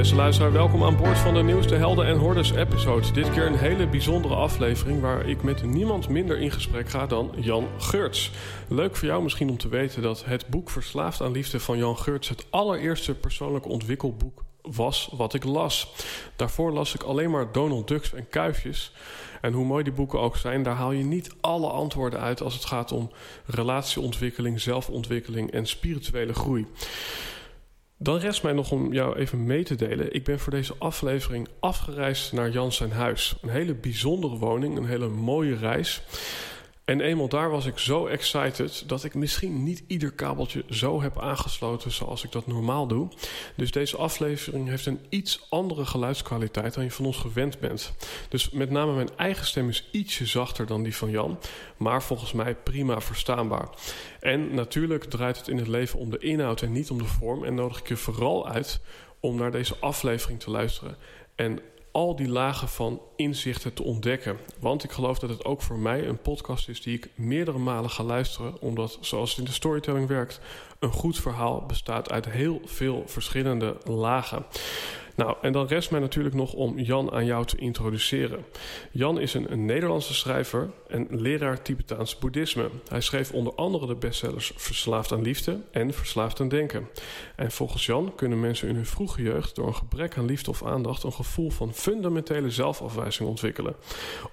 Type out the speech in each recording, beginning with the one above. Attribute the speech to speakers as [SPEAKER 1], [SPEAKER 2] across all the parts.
[SPEAKER 1] Beste luisteraar, welkom aan boord van de nieuwste Helden en Hordes episode. Dit keer een hele bijzondere aflevering waar ik met niemand minder in gesprek ga dan Jan Geurts. Leuk voor jou misschien om te weten dat het boek Verslaafd aan Liefde van Jan Geurts het allereerste persoonlijke ontwikkelboek was wat ik las. Daarvoor las ik alleen maar Donald Ducks en Kuifjes. En hoe mooi die boeken ook zijn, daar haal je niet alle antwoorden uit als het gaat om relatieontwikkeling, zelfontwikkeling en spirituele groei. Dan rest mij nog om jou even mee te delen. Ik ben voor deze aflevering afgereisd naar Jan zijn huis. Een hele bijzondere woning, een hele mooie reis. En eenmaal daar was ik zo excited dat ik misschien niet ieder kabeltje zo heb aangesloten zoals ik dat normaal doe. Dus deze aflevering heeft een iets andere geluidskwaliteit dan je van ons gewend bent. Dus met name mijn eigen stem is ietsje zachter dan die van Jan, maar volgens mij prima verstaanbaar. En natuurlijk draait het in het leven om de inhoud en niet om de vorm. En nodig ik je vooral uit om naar deze aflevering te luisteren. En al die lagen van inzichten te ontdekken. Want ik geloof dat het ook voor mij een podcast is die ik meerdere malen ga luisteren. Omdat, zoals het in de storytelling werkt, een goed verhaal bestaat uit heel veel verschillende lagen. Nou, en dan rest mij natuurlijk nog om Jan aan jou te introduceren. Jan is een, Nederlandse schrijver en leraar Tibetaans boeddhisme. Hij schreef onder andere de bestsellers Verslaafd aan Liefde en Verslaafd aan Denken. En volgens Jan kunnen mensen in hun vroege jeugd door een gebrek aan liefde of aandacht een gevoel van fundamentele zelfafwijzing ontwikkelen.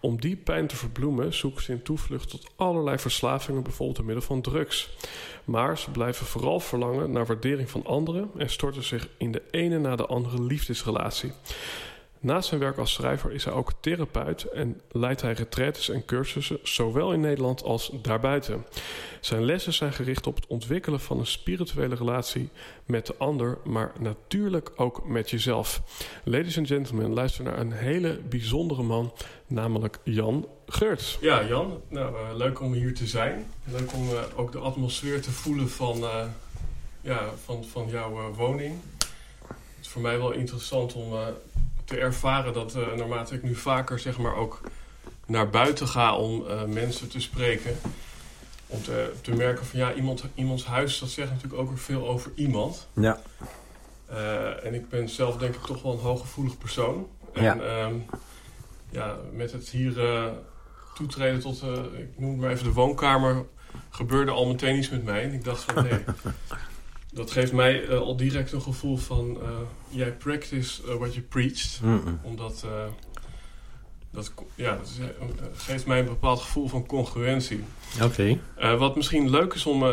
[SPEAKER 1] Om die pijn te verbloemen zoeken ze in toevlucht tot allerlei verslavingen, bijvoorbeeld door middel van drugs. Maar ze blijven vooral verlangen naar waardering van anderen en storten zich in de ene na de andere liefdesrelatie. Naast zijn werk als schrijver is hij ook therapeut en leidt hij retraites en cursussen zowel in Nederland als daarbuiten. Zijn lessen zijn gericht op het ontwikkelen van een spirituele relatie met de ander, maar natuurlijk ook met jezelf. Ladies and gentlemen, luister naar een hele bijzondere man, namelijk Jan Geurts. Ja, Jan, nou, uh, leuk om hier te zijn. Leuk om uh, ook de atmosfeer te voelen van, uh, ja, van, van jouw woning. Het is voor mij wel interessant om te ervaren dat uh, naarmate ik nu vaker zeg maar ook naar buiten ga om uh, mensen te spreken. Om te, te merken van ja, iemand, iemands huis, dat zegt natuurlijk ook weer veel over iemand.
[SPEAKER 2] Ja.
[SPEAKER 1] En ik ben zelf denk ik toch wel een hooggevoelig persoon. En
[SPEAKER 2] Ja.
[SPEAKER 1] um, ja, met het hier toetreden tot, ik noem het maar even de woonkamer, gebeurde al meteen iets met mij. En ik dacht van nee, dat geeft mij uh, al direct een gevoel van uh, jij practice uh, what you preached.
[SPEAKER 2] Mm -mm.
[SPEAKER 1] Omdat dat, ja, dat is, geeft mij een bepaald gevoel van congruentie.
[SPEAKER 2] Oké.
[SPEAKER 1] Okay. wat misschien leuk is om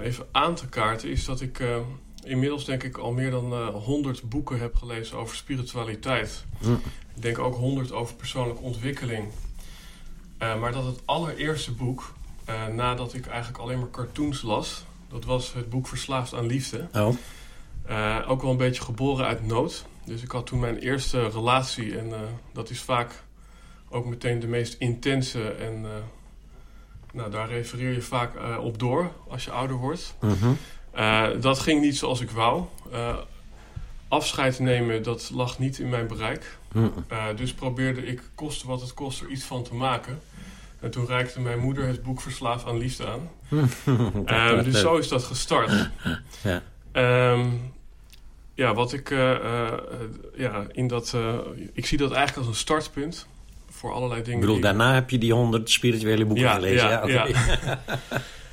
[SPEAKER 1] even aan te kaarten, is dat ik inmiddels denk ik al meer dan 100 boeken heb gelezen over spiritualiteit.
[SPEAKER 2] Mm.
[SPEAKER 1] Ik denk ook 100 over persoonlijke ontwikkeling. maar dat het allereerste boek, nadat ik eigenlijk alleen maar cartoons las, dat was het boek Verslaafd aan Liefde.
[SPEAKER 2] Oh.
[SPEAKER 1] Uh, ook wel een beetje geboren uit nood. Dus ik had toen mijn eerste relatie. En uh, dat is vaak ook meteen de meest intense. En uh, nou, daar refereer je vaak op door als je ouder wordt.
[SPEAKER 2] -hmm.
[SPEAKER 1] dat ging niet zoals ik wou. afscheid nemen, dat lag niet in mijn bereik.
[SPEAKER 2] Mm
[SPEAKER 1] dus probeerde ik, koste wat het kost, er iets van te maken. En toen reikte mijn moeder het boek Verslaafd aan Liefde aan. um, dus zo is dat gestart.
[SPEAKER 2] ja.
[SPEAKER 1] Um, ja, wat ik uh, uh, ja, in dat. Uh, ik zie dat eigenlijk als een startpunt voor allerlei dingen.
[SPEAKER 2] Ik bedoel, daarna heb je die honderd spirituele boeken
[SPEAKER 1] ja,
[SPEAKER 2] gelezen.
[SPEAKER 1] Ja,
[SPEAKER 2] ja,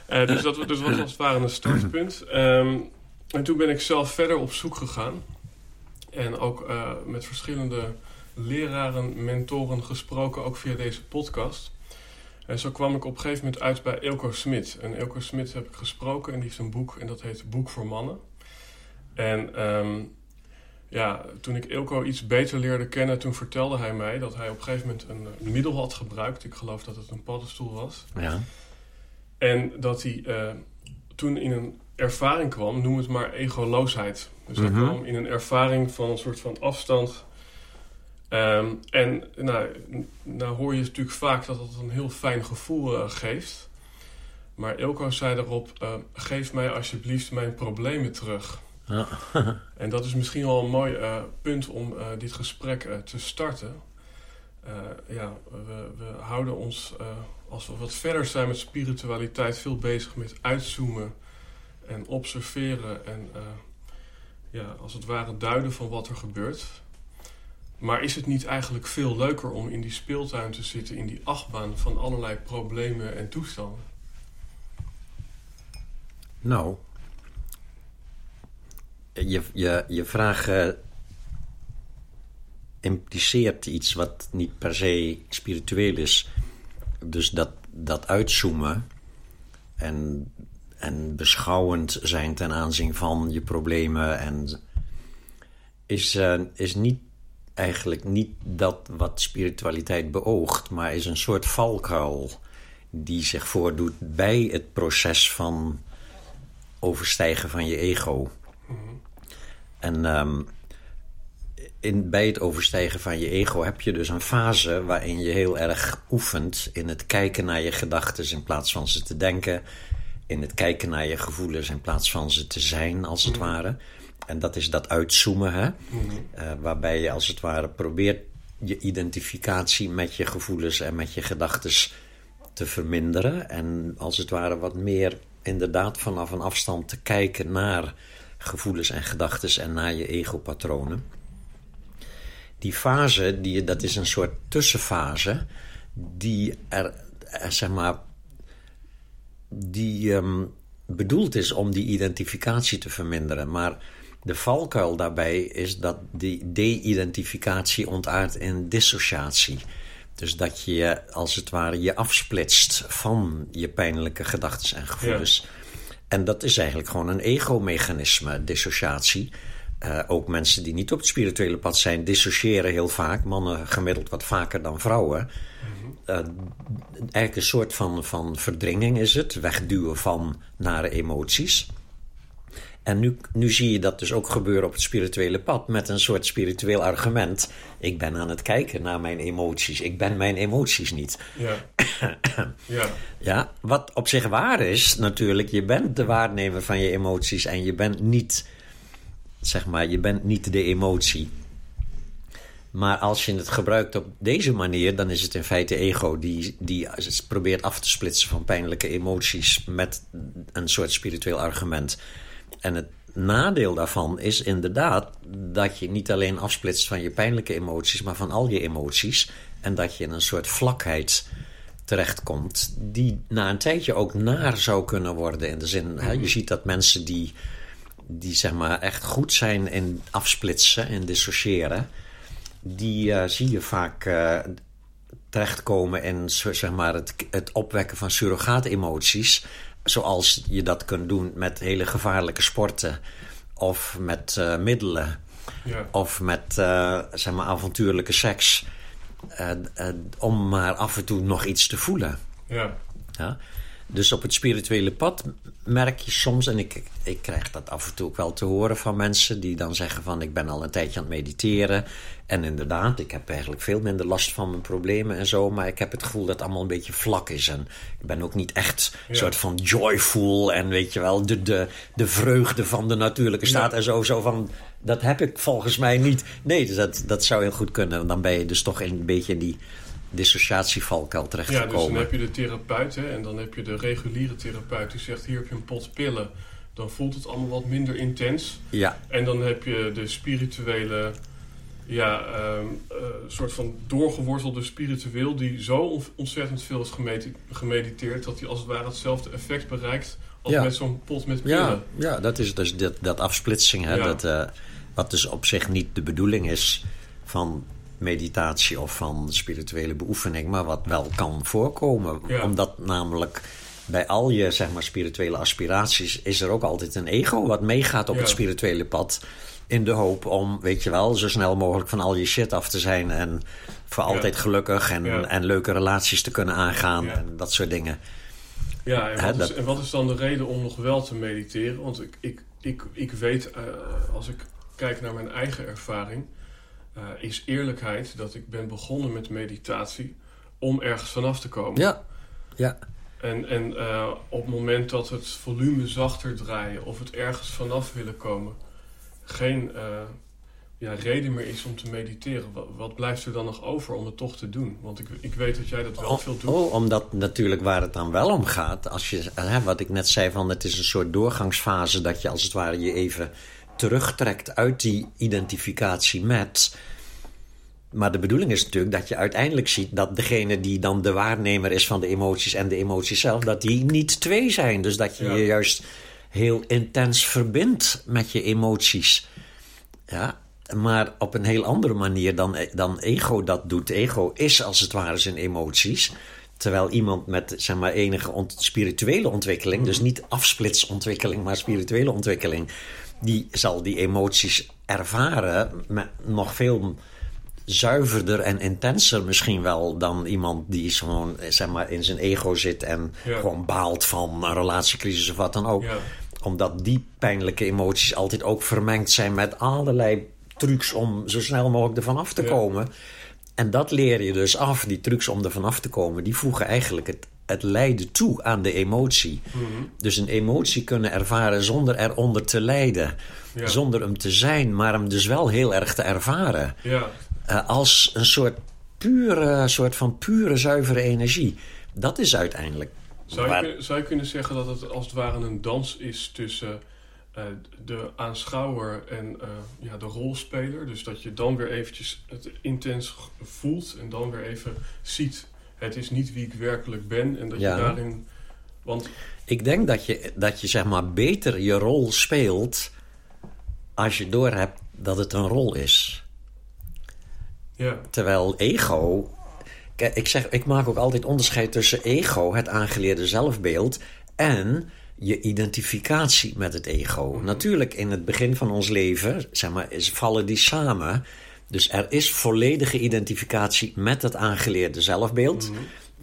[SPEAKER 1] ja. dus dat dus was als het ware een startpunt. Um, en toen ben ik zelf verder op zoek gegaan. En ook met verschillende leraren, mentoren gesproken, ook via deze podcast. En zo kwam ik op een gegeven moment uit bij Elko Smit. En Elko Smit heb ik gesproken en die heeft een boek en dat heet Boek voor Mannen. En um, ja, toen ik Ilko iets beter leerde kennen, toen vertelde hij mij dat hij op een gegeven moment een, middel had gebruikt. Ik geloof dat het een paddenstoel was.
[SPEAKER 2] Ja.
[SPEAKER 1] En dat hij uh, toen in een ervaring kwam, noem het maar egoloosheid. Dus hij
[SPEAKER 2] Mhm.
[SPEAKER 1] kwam in een ervaring van een soort van afstand. Ehm, en nou, nou hoor je natuurlijk vaak dat dat een heel fijn gevoel uh, geeft. Maar Ilko zei daarop, uh, geef mij alsjeblieft mijn problemen terug.
[SPEAKER 2] Ja.
[SPEAKER 1] En dat is misschien wel een mooi uh, punt om uh, dit gesprek te starten. ja, we, we, houden ons, als we wat verder zijn met spiritualiteit, veel bezig met uitzoomen en observeren en ja, als het ware duiden van wat er gebeurt. Maar is het niet eigenlijk veel leuker om in die speeltuin te zitten, in die achtbaan van allerlei problemen en toestanden?
[SPEAKER 2] Nou, je, je, je vraag uh, impliceert iets wat niet per se spiritueel is. Dus dat, dat uitzoomen en, en beschouwend zijn ten aanzien van je problemen en is, uh, is niet eigenlijk niet dat wat spiritualiteit beoogt, maar is een soort valkuil die zich voordoet bij het proces van overstijgen van je ego.
[SPEAKER 1] Mm-hmm.
[SPEAKER 2] En um, in, bij het overstijgen van je ego heb je dus een fase waarin je heel erg oefent in het kijken naar je gedachten in plaats van ze te denken, in het kijken naar je gevoelens in plaats van ze te zijn, als het
[SPEAKER 1] Mm-hmm.
[SPEAKER 2] ware. En dat is dat uitzoomen, hè?
[SPEAKER 1] Mm-hmm.
[SPEAKER 2] Uh, waarbij je als het ware probeert je identificatie met je gevoelens en met je gedachten te verminderen. En als het ware wat meer inderdaad vanaf een afstand te kijken naar gevoelens en gedachten en naar je egopatronen. Die fase, die, dat is een soort tussenfase, die er, er zeg maar, die um, bedoeld is om die identificatie te verminderen. Maar de valkuil daarbij is dat die de-identificatie ontaart in dissociatie. Dus dat je als het ware je afsplitst van je pijnlijke gedachten en gevoelens. Ja. En dat is eigenlijk gewoon een ego-mechanisme, dissociatie. Uh, ook mensen die niet op het spirituele pad zijn, dissociëren heel vaak. Mannen gemiddeld wat vaker dan vrouwen. Uh, eigenlijk een soort van, van verdringing is het. Wegduwen van nare emoties. En nu, nu zie je dat dus ook gebeuren op het spirituele pad met een soort spiritueel argument. Ik ben aan het kijken naar mijn emoties. Ik ben mijn emoties niet.
[SPEAKER 1] Ja. ja.
[SPEAKER 2] ja, wat op zich waar is natuurlijk. Je bent de waarnemer van je emoties en je bent niet, zeg maar, je bent niet de emotie. Maar als je het gebruikt op deze manier, dan is het in feite ego die, die probeert af te splitsen van pijnlijke emoties met een soort spiritueel argument. En het nadeel daarvan is inderdaad dat je niet alleen afsplitst van je pijnlijke emoties, maar van al je emoties. En dat je in een soort vlakheid terechtkomt, die na een tijdje ook naar zou kunnen worden. In de zin, hè, je ziet dat mensen die, die zeg maar echt goed zijn in afsplitsen en dissociëren, die uh, zie je vaak uh, terechtkomen in zeg maar, het, het opwekken van surrogaatemoties zoals je dat kunt doen met hele gevaarlijke sporten of met uh, middelen
[SPEAKER 1] ja.
[SPEAKER 2] of met uh, zeg maar avontuurlijke seks, uh, om maar af en toe nog iets te voelen.
[SPEAKER 1] Ja.
[SPEAKER 2] Ja? Dus op het spirituele pad merk je soms, en ik, ik krijg dat af en toe ook wel te horen van mensen die dan zeggen van ik ben al een tijdje aan het mediteren. En inderdaad, ik heb eigenlijk veel minder last van mijn problemen en zo, maar ik heb het gevoel dat het allemaal een beetje vlak is. En ik ben ook niet echt een
[SPEAKER 1] Ja.
[SPEAKER 2] soort van joyful en weet je wel, de, de, de vreugde van de natuurlijke staat
[SPEAKER 1] Ja.
[SPEAKER 2] en zo, zo van. Dat heb ik volgens mij niet. Nee, dus dat, dat zou heel goed kunnen. Dan ben je dus toch een beetje in die dissociatievalkuil
[SPEAKER 1] Ja,
[SPEAKER 2] terechtgekomen.
[SPEAKER 1] dus dan heb je de therapeut hè, en dan heb je de reguliere therapeut die zegt: Hier heb je een pot pillen. Dan voelt het allemaal wat minder intens.
[SPEAKER 2] ja,
[SPEAKER 1] En dan heb je de spirituele, ja, ehm, eh, soort van doorgewortelde spiritueel, die zo on- ontzettend veel is gemedi- gemediteerd dat hij als het ware hetzelfde effect bereikt als
[SPEAKER 2] Ja.
[SPEAKER 1] met zo'n pot met pillen.
[SPEAKER 2] Ja, ja dat is dus dat, dat afsplitsing. Hè,
[SPEAKER 1] Ja.
[SPEAKER 2] dat, eh, Wat dus op zich niet de bedoeling is van meditatie of van spirituele beoefening, maar wat wel kan voorkomen.
[SPEAKER 1] Ja.
[SPEAKER 2] Omdat namelijk bij al je zeg maar, spirituele aspiraties is er ook altijd een ego wat meegaat op
[SPEAKER 1] Ja.
[SPEAKER 2] het spirituele pad. In de hoop om, weet je wel, zo snel mogelijk van al je shit af te zijn. En voor
[SPEAKER 1] Ja.
[SPEAKER 2] altijd gelukkig en,
[SPEAKER 1] Ja.
[SPEAKER 2] en leuke relaties te kunnen aangaan. En dat soort dingen.
[SPEAKER 1] Ja, en wat, is, en wat is dan de reden om nog wel te mediteren? Want ik, ik, ik, ik weet, eh, als ik kijk naar mijn eigen ervaring, eh, is eerlijkheid dat ik ben begonnen met meditatie om ergens vanaf te komen.
[SPEAKER 2] Ja, ja,
[SPEAKER 1] En, en eh, op het moment dat het volume zachter draaien of het ergens vanaf willen komen, geen eh, ja, reden meer is om te mediteren. Wat, wat blijft er dan nog over om het toch te doen? Want ik, ik weet dat jij dat wel veel doet.
[SPEAKER 2] Oh, omdat natuurlijk waar het dan wel om gaat, als je, hè, wat ik net zei, van het is een soort doorgangsfase dat je als het ware je even terugtrekt uit die identificatie met. Maar de bedoeling is natuurlijk dat je uiteindelijk ziet dat degene die dan de waarnemer is van de emoties en de emoties zelf, dat die niet twee zijn. Dus dat je
[SPEAKER 1] Ja.
[SPEAKER 2] je juist heel intens verbindt met je emoties. Ja, maar op een heel andere manier dan, dan ego dat doet. Ego is als het ware zijn emoties. Terwijl iemand met zeg maar, enige ont- spirituele ontwikkeling, dus niet afsplitsontwikkeling, maar spirituele ontwikkeling, die zal die emoties ervaren met nog veel zuiverder en intenser misschien wel dan iemand die gewoon zeg maar, in zijn ego zit en
[SPEAKER 1] Ja.
[SPEAKER 2] gewoon baalt van een relatiecrisis of wat dan ook
[SPEAKER 1] Ja.
[SPEAKER 2] omdat die pijnlijke emoties altijd ook vermengd zijn met allerlei trucs om zo snel mogelijk ervan af te
[SPEAKER 1] Ja.
[SPEAKER 2] komen. En dat leer je dus af, die trucs om ervan af te komen, die voegen eigenlijk het, het lijden toe aan de emotie.
[SPEAKER 1] Mhm.
[SPEAKER 2] Dus een emotie kunnen ervaren zonder eronder te lijden.
[SPEAKER 1] Ja.
[SPEAKER 2] Zonder hem te zijn, maar hem dus wel heel erg te ervaren.
[SPEAKER 1] Ja,
[SPEAKER 2] Eh, als een soort pure, soort van pure zuivere energie. Dat is uiteindelijk.
[SPEAKER 1] Zou je,
[SPEAKER 2] waar-
[SPEAKER 1] kun- zou je kunnen zeggen dat het als het ware een dans is tussen eh, de aanschouwer en eh, ja, de rolspeler? Dus dat je dan weer eventjes het intens voelt en dan weer even ziet. Het is niet wie ik werkelijk ben en dat
[SPEAKER 2] Ja.
[SPEAKER 1] je daarin... Want
[SPEAKER 2] Ik denk dat je, dat je zeg maar beter je rol speelt als je doorhebt dat het een rol is.
[SPEAKER 1] ja,
[SPEAKER 2] Terwijl ego. Kijk, ik, zeg, ik maak ook altijd onderscheid tussen ego, het aangeleerde zelfbeeld, en je identificatie met het ego. Natuurlijk, in het begin van ons leven zeg maar, is, vallen die samen. Dus er is volledige identificatie met het aangeleerde zelfbeeld.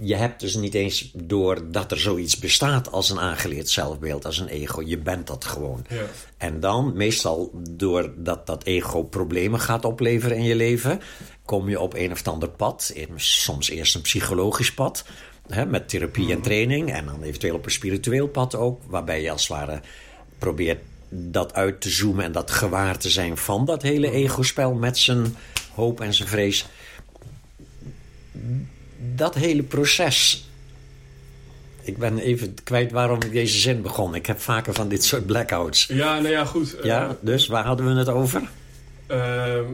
[SPEAKER 2] Je hebt dus niet eens door dat er zoiets bestaat als een aangeleerd zelfbeeld, als een ego. Je bent dat gewoon.
[SPEAKER 1] ja,
[SPEAKER 2] En dan, meestal doordat dat ego problemen gaat opleveren in je leven, kom je op een of ander pad. Soms eerst een psychologisch pad, hè, met therapie en training. En dan eventueel op een spiritueel pad ook, waarbij je als het ware probeert dat uit te zoomen en dat gewaar te zijn van dat hele ego-spel met zijn hoop en zijn vrees. Dat hele proces. Ik ben even kwijt waarom ik deze zin begon. Ik heb vaker van dit soort blackouts.
[SPEAKER 1] ja, nou ja, goed. eh,
[SPEAKER 2] Ja, dus waar hadden we het over?
[SPEAKER 1] ehm,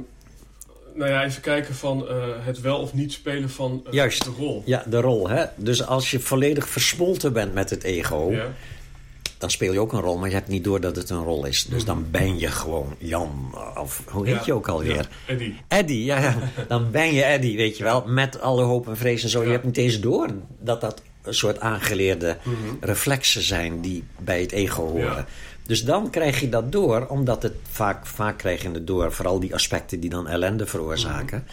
[SPEAKER 1] nou ja, even kijken van eh, het wel of niet spelen van eh,
[SPEAKER 2] Juist.
[SPEAKER 1] de rol.
[SPEAKER 2] Ja, de rol. Hè? Dus als je volledig versmolten bent met het ego,
[SPEAKER 1] Ja,
[SPEAKER 2] dan speel je ook een rol, maar je hebt niet door dat het een rol is. Dus dan ben je gewoon Jan, of hoe heet
[SPEAKER 1] Ja,
[SPEAKER 2] je ook alweer?
[SPEAKER 1] ja, Eddie.
[SPEAKER 2] Eddie, ja, ja. Dan ben je Eddie, weet je wel, met alle hoop en vrees en zo. Je hebt niet eens door dat dat een soort aangeleerde
[SPEAKER 1] Mhm.
[SPEAKER 2] reflexen zijn die bij het ego horen. Dus dan krijg je dat door, omdat het vaak, vaak krijg je het door, vooral die aspecten die dan ellende veroorzaken.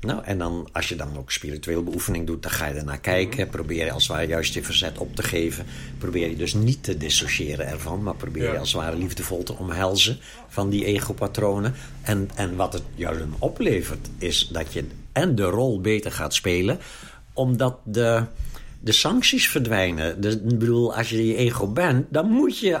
[SPEAKER 2] Nou, en dan, als je dan ook spiritueel beoefening doet, dan ga je ernaar kijken. Probeer je als het ware juist je verzet op te geven. Probeer je dus niet te dissociëren ervan, maar probeer je als het ware liefdevol te omhelzen van die egopatronen. En, en wat het jou dan oplevert, is dat je en de rol beter gaat spelen, omdat de, de sancties verdwijnen. Dus, ik bedoel, als je je ego bent, dan moet je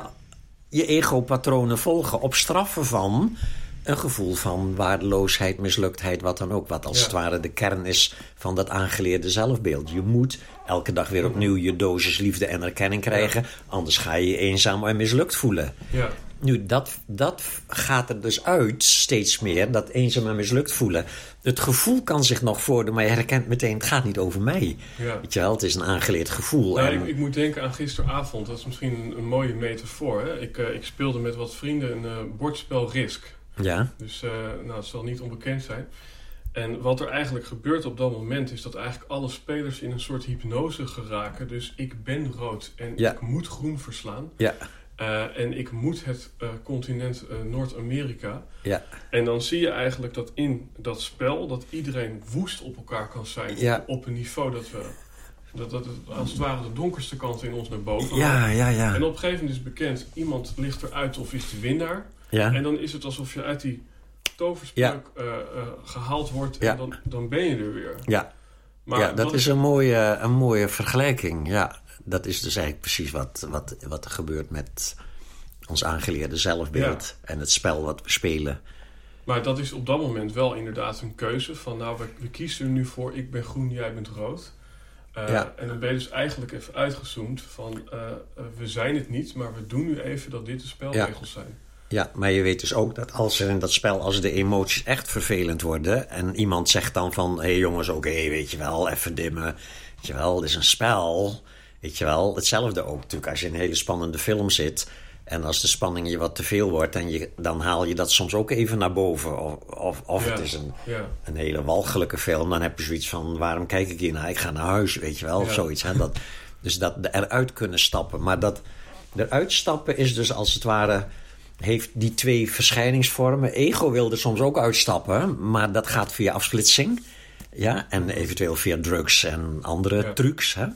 [SPEAKER 2] je ego-patronen volgen op straffen van een gevoel van waardeloosheid, misluktheid, wat dan ook. Wat als
[SPEAKER 1] Ja.
[SPEAKER 2] het ware de kern is van dat aangeleerde zelfbeeld. Je moet elke dag weer opnieuw je dosis liefde en erkenning krijgen. Anders ga je je eenzaam en mislukt voelen.
[SPEAKER 1] Ja,
[SPEAKER 2] Nu, dat, dat gaat er dus uit steeds meer, dat eenzaam en mislukt voelen. Het gevoel kan zich nog voordoen, maar je herkent meteen, het gaat niet over mij.
[SPEAKER 1] ja.
[SPEAKER 2] Weet je wel, het is een aangeleerd gevoel.
[SPEAKER 1] Nou,
[SPEAKER 2] en-
[SPEAKER 1] ik, ik moet denken aan gisteravond. Dat is misschien een, een mooie metafoor. Hè? Ik, eh, ik speelde met wat vrienden een eh, bordspel Risk.
[SPEAKER 2] Ja.
[SPEAKER 1] Dus uh, nou, het zal niet onbekend zijn. En wat er eigenlijk gebeurt op dat moment is dat eigenlijk alle spelers in een soort hypnose geraken. Dus ik ben rood en ik moet groen verslaan.
[SPEAKER 2] Ja.
[SPEAKER 1] Uh, en ik moet het uh, continent uh, Noord-Amerika.
[SPEAKER 2] Ja.
[SPEAKER 1] En dan zie je eigenlijk dat in dat spel dat iedereen woest op elkaar kan zijn.
[SPEAKER 2] Ja.
[SPEAKER 1] Op, op, een niveau dat we. Dat, dat als het ware de donkerste kant in ons naar boven
[SPEAKER 2] Ja, ja, ja.
[SPEAKER 1] En op een gegeven moment is bekend, iemand ligt eruit of is de winnaar.
[SPEAKER 2] Ja.
[SPEAKER 1] En dan is het alsof je uit die toverspreuk ja. gehaald wordt en dan, dan ben je er weer.
[SPEAKER 2] Ja.
[SPEAKER 1] Maar
[SPEAKER 2] ja, dat
[SPEAKER 1] wat
[SPEAKER 2] is een mooie, een mooie vergelijking. Ja, dat is dus eigenlijk precies wat, wat, wat er gebeurt met ons aangeleerde zelfbeeld en het spel wat we spelen.
[SPEAKER 1] Maar dat is op dat moment wel inderdaad een keuze van nou, we, we kiezen er nu voor ik ben groen, jij bent rood. Uh,
[SPEAKER 2] Ja.
[SPEAKER 1] En dan ben je dus eigenlijk even uitgezoomd van uh, uh, we zijn het niet, maar we doen nu even dat dit de spelregels zijn.
[SPEAKER 2] Ja, maar je weet dus ook dat als er in dat spel, als de emoties echt vervelend worden en iemand zegt dan van, hé hey jongens, oké, weet je wel, even dimmen, weet je wel, het is een spel, weet je wel. Hetzelfde ook natuurlijk als je in een hele spannende film zit en als de spanning je wat te veel wordt, en je, dan haal je dat soms ook even naar boven. Of, of, of
[SPEAKER 1] Ja,
[SPEAKER 2] het is een,
[SPEAKER 1] ja.
[SPEAKER 2] een hele walgelijke film, dan heb je zoiets van, waarom kijk ik hier naar? Ik ga naar huis, weet je wel, of zoiets. Hè? Dat, dus dat eruit kunnen stappen. Maar dat eruit stappen is dus als het ware heeft die twee verschijningsvormen. Ego wil er soms ook uitstappen, maar dat gaat via afsplitsing. Ja, en eventueel via drugs en andere trucs. Hè?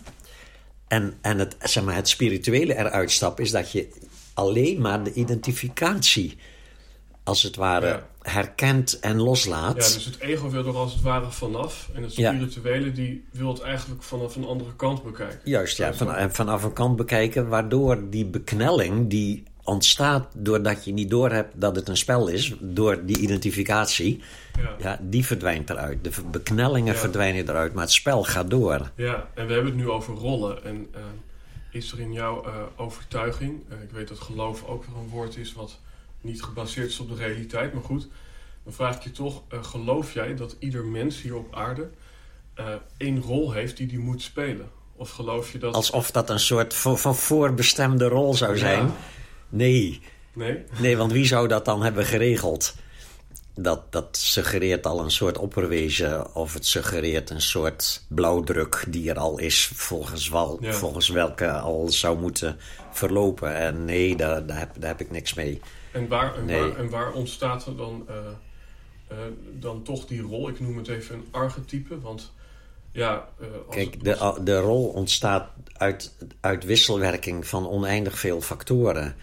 [SPEAKER 2] En, en het, zeg maar, het spirituele eruit stappen is dat je alleen maar de identificatie, als het ware,
[SPEAKER 1] Ja.
[SPEAKER 2] herkent en loslaat.
[SPEAKER 1] Ja, dus het ego wil er als het ware vanaf. En het
[SPEAKER 2] Ja.
[SPEAKER 1] spirituele die wil het eigenlijk vanaf een andere kant bekijken.
[SPEAKER 2] Juist, ja, van, en vanaf een kant bekijken, waardoor die beknelling die ontstaat doordat je niet doorhebt dat het een spel is, door die identificatie,
[SPEAKER 1] Ja.
[SPEAKER 2] ja, die verdwijnt eruit. De beknellingen
[SPEAKER 1] Ja.
[SPEAKER 2] verdwijnen eruit, maar het spel gaat door.
[SPEAKER 1] Ja, en we hebben het nu over rollen. En eh, is er in jouw eh, overtuiging, eh, ik weet dat geloof ook weer een woord is wat niet gebaseerd is op de realiteit, maar goed, dan vraag ik je toch, geloof jij dat ieder mens hier op aarde één rol heeft die die moet spelen? Of geloof je dat...
[SPEAKER 2] Alsof dat een soort van, van voorbestemde rol zou zijn.
[SPEAKER 1] Ja.
[SPEAKER 2] Nee,
[SPEAKER 1] Nee?
[SPEAKER 2] nee, want wie zou dat dan hebben geregeld? Dat, dat suggereert al een soort opperwezen, of het suggereert een soort blauwdruk die er al is, volgens, wel,
[SPEAKER 1] Ja.
[SPEAKER 2] volgens welke al zou moeten verlopen. En nee, daar, daar, heb, daar heb ik niks mee.
[SPEAKER 1] En waar, en
[SPEAKER 2] Nee.
[SPEAKER 1] waar, en waar ontstaat er dan, eh, eh, dan toch die rol? Ik noem het even een archetype, want ja... eh, als
[SPEAKER 2] Kijk, de, de rol ontstaat uit, uit wisselwerking van oneindig veel factoren.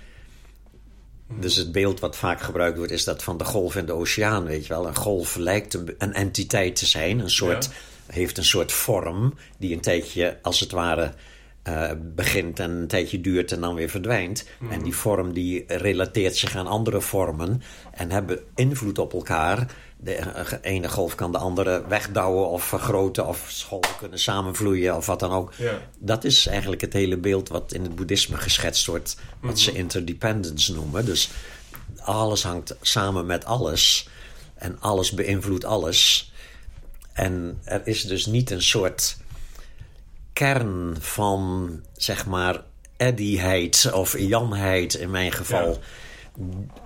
[SPEAKER 2] Dus het beeld wat vaak gebruikt wordt is dat van de golf in de oceaan, weet je wel. Een golf lijkt een, een entiteit te zijn, een soort, heeft een soort vorm die een tijdje als het ware eh, begint en een tijdje duurt en dan weer verdwijnt. En die vorm die relateert zich aan andere vormen en hebben invloed op elkaar. De ene golf kan de andere wegdouwen of vergroten of golven kunnen samenvloeien of wat dan ook.
[SPEAKER 1] Ja.
[SPEAKER 2] Dat is eigenlijk het hele beeld wat in het boeddhisme geschetst wordt, wat ze interdependence noemen. Dus alles hangt samen met alles en alles beïnvloedt alles. En er is dus niet een soort kern van, zeg maar, Eddieheid of Janheid in mijn geval.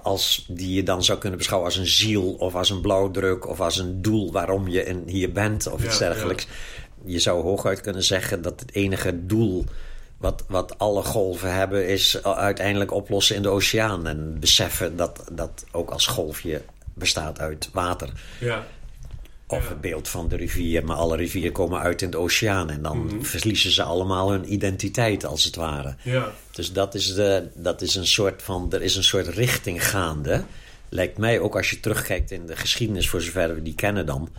[SPEAKER 2] Als die je dan zou kunnen beschouwen als een ziel of als een blauwdruk of als een doel waarom je in, hier bent of iets
[SPEAKER 1] Ja,
[SPEAKER 2] dergelijks. Je zou hooguit kunnen zeggen dat het enige doel wat, wat alle golven hebben is uiteindelijk oplossen in de oceaan. En beseffen dat dat ook als golfje bestaat uit water.
[SPEAKER 1] ja.
[SPEAKER 2] Of het beeld van de rivier, maar alle rivieren komen uit in de oceaan. En dan
[SPEAKER 1] Mhm.
[SPEAKER 2] verliezen ze allemaal hun identiteit, als het ware.
[SPEAKER 1] Ja,
[SPEAKER 2] Dus dat is, de, dat is een soort van, er is een soort richting gaande. Lijkt mij ook als je terugkijkt in de geschiedenis, voor zover we die kennen dan,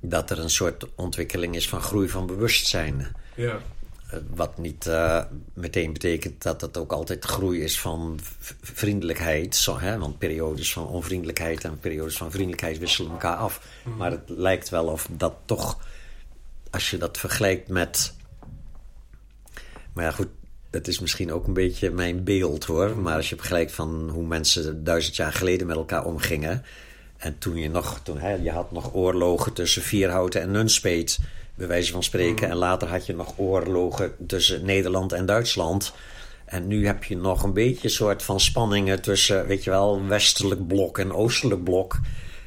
[SPEAKER 2] dat er een soort ontwikkeling is van groei van bewustzijn.
[SPEAKER 1] ja,
[SPEAKER 2] Wat niet eh, meteen betekent dat het ook altijd groei is van vriendelijkheid. Zo, hè? Want periodes van onvriendelijkheid en periodes van vriendelijkheid wisselen elkaar af. Maar het lijkt wel of dat toch, als je dat vergelijkt met. Maar ja, goed, dat is misschien ook een beetje mijn beeld hoor. Maar als je vergelijkt van hoe mensen duizend jaar geleden met elkaar omgingen. En toen je nog, toen, hè, je had nog oorlogen tussen Vierhouten en Nunspeet, bij wijze van spreken. En later had je nog oorlogen tussen Nederland en Duitsland. En nu heb je nog een beetje een soort van spanningen tussen, weet je wel, westelijk blok en oostelijk blok.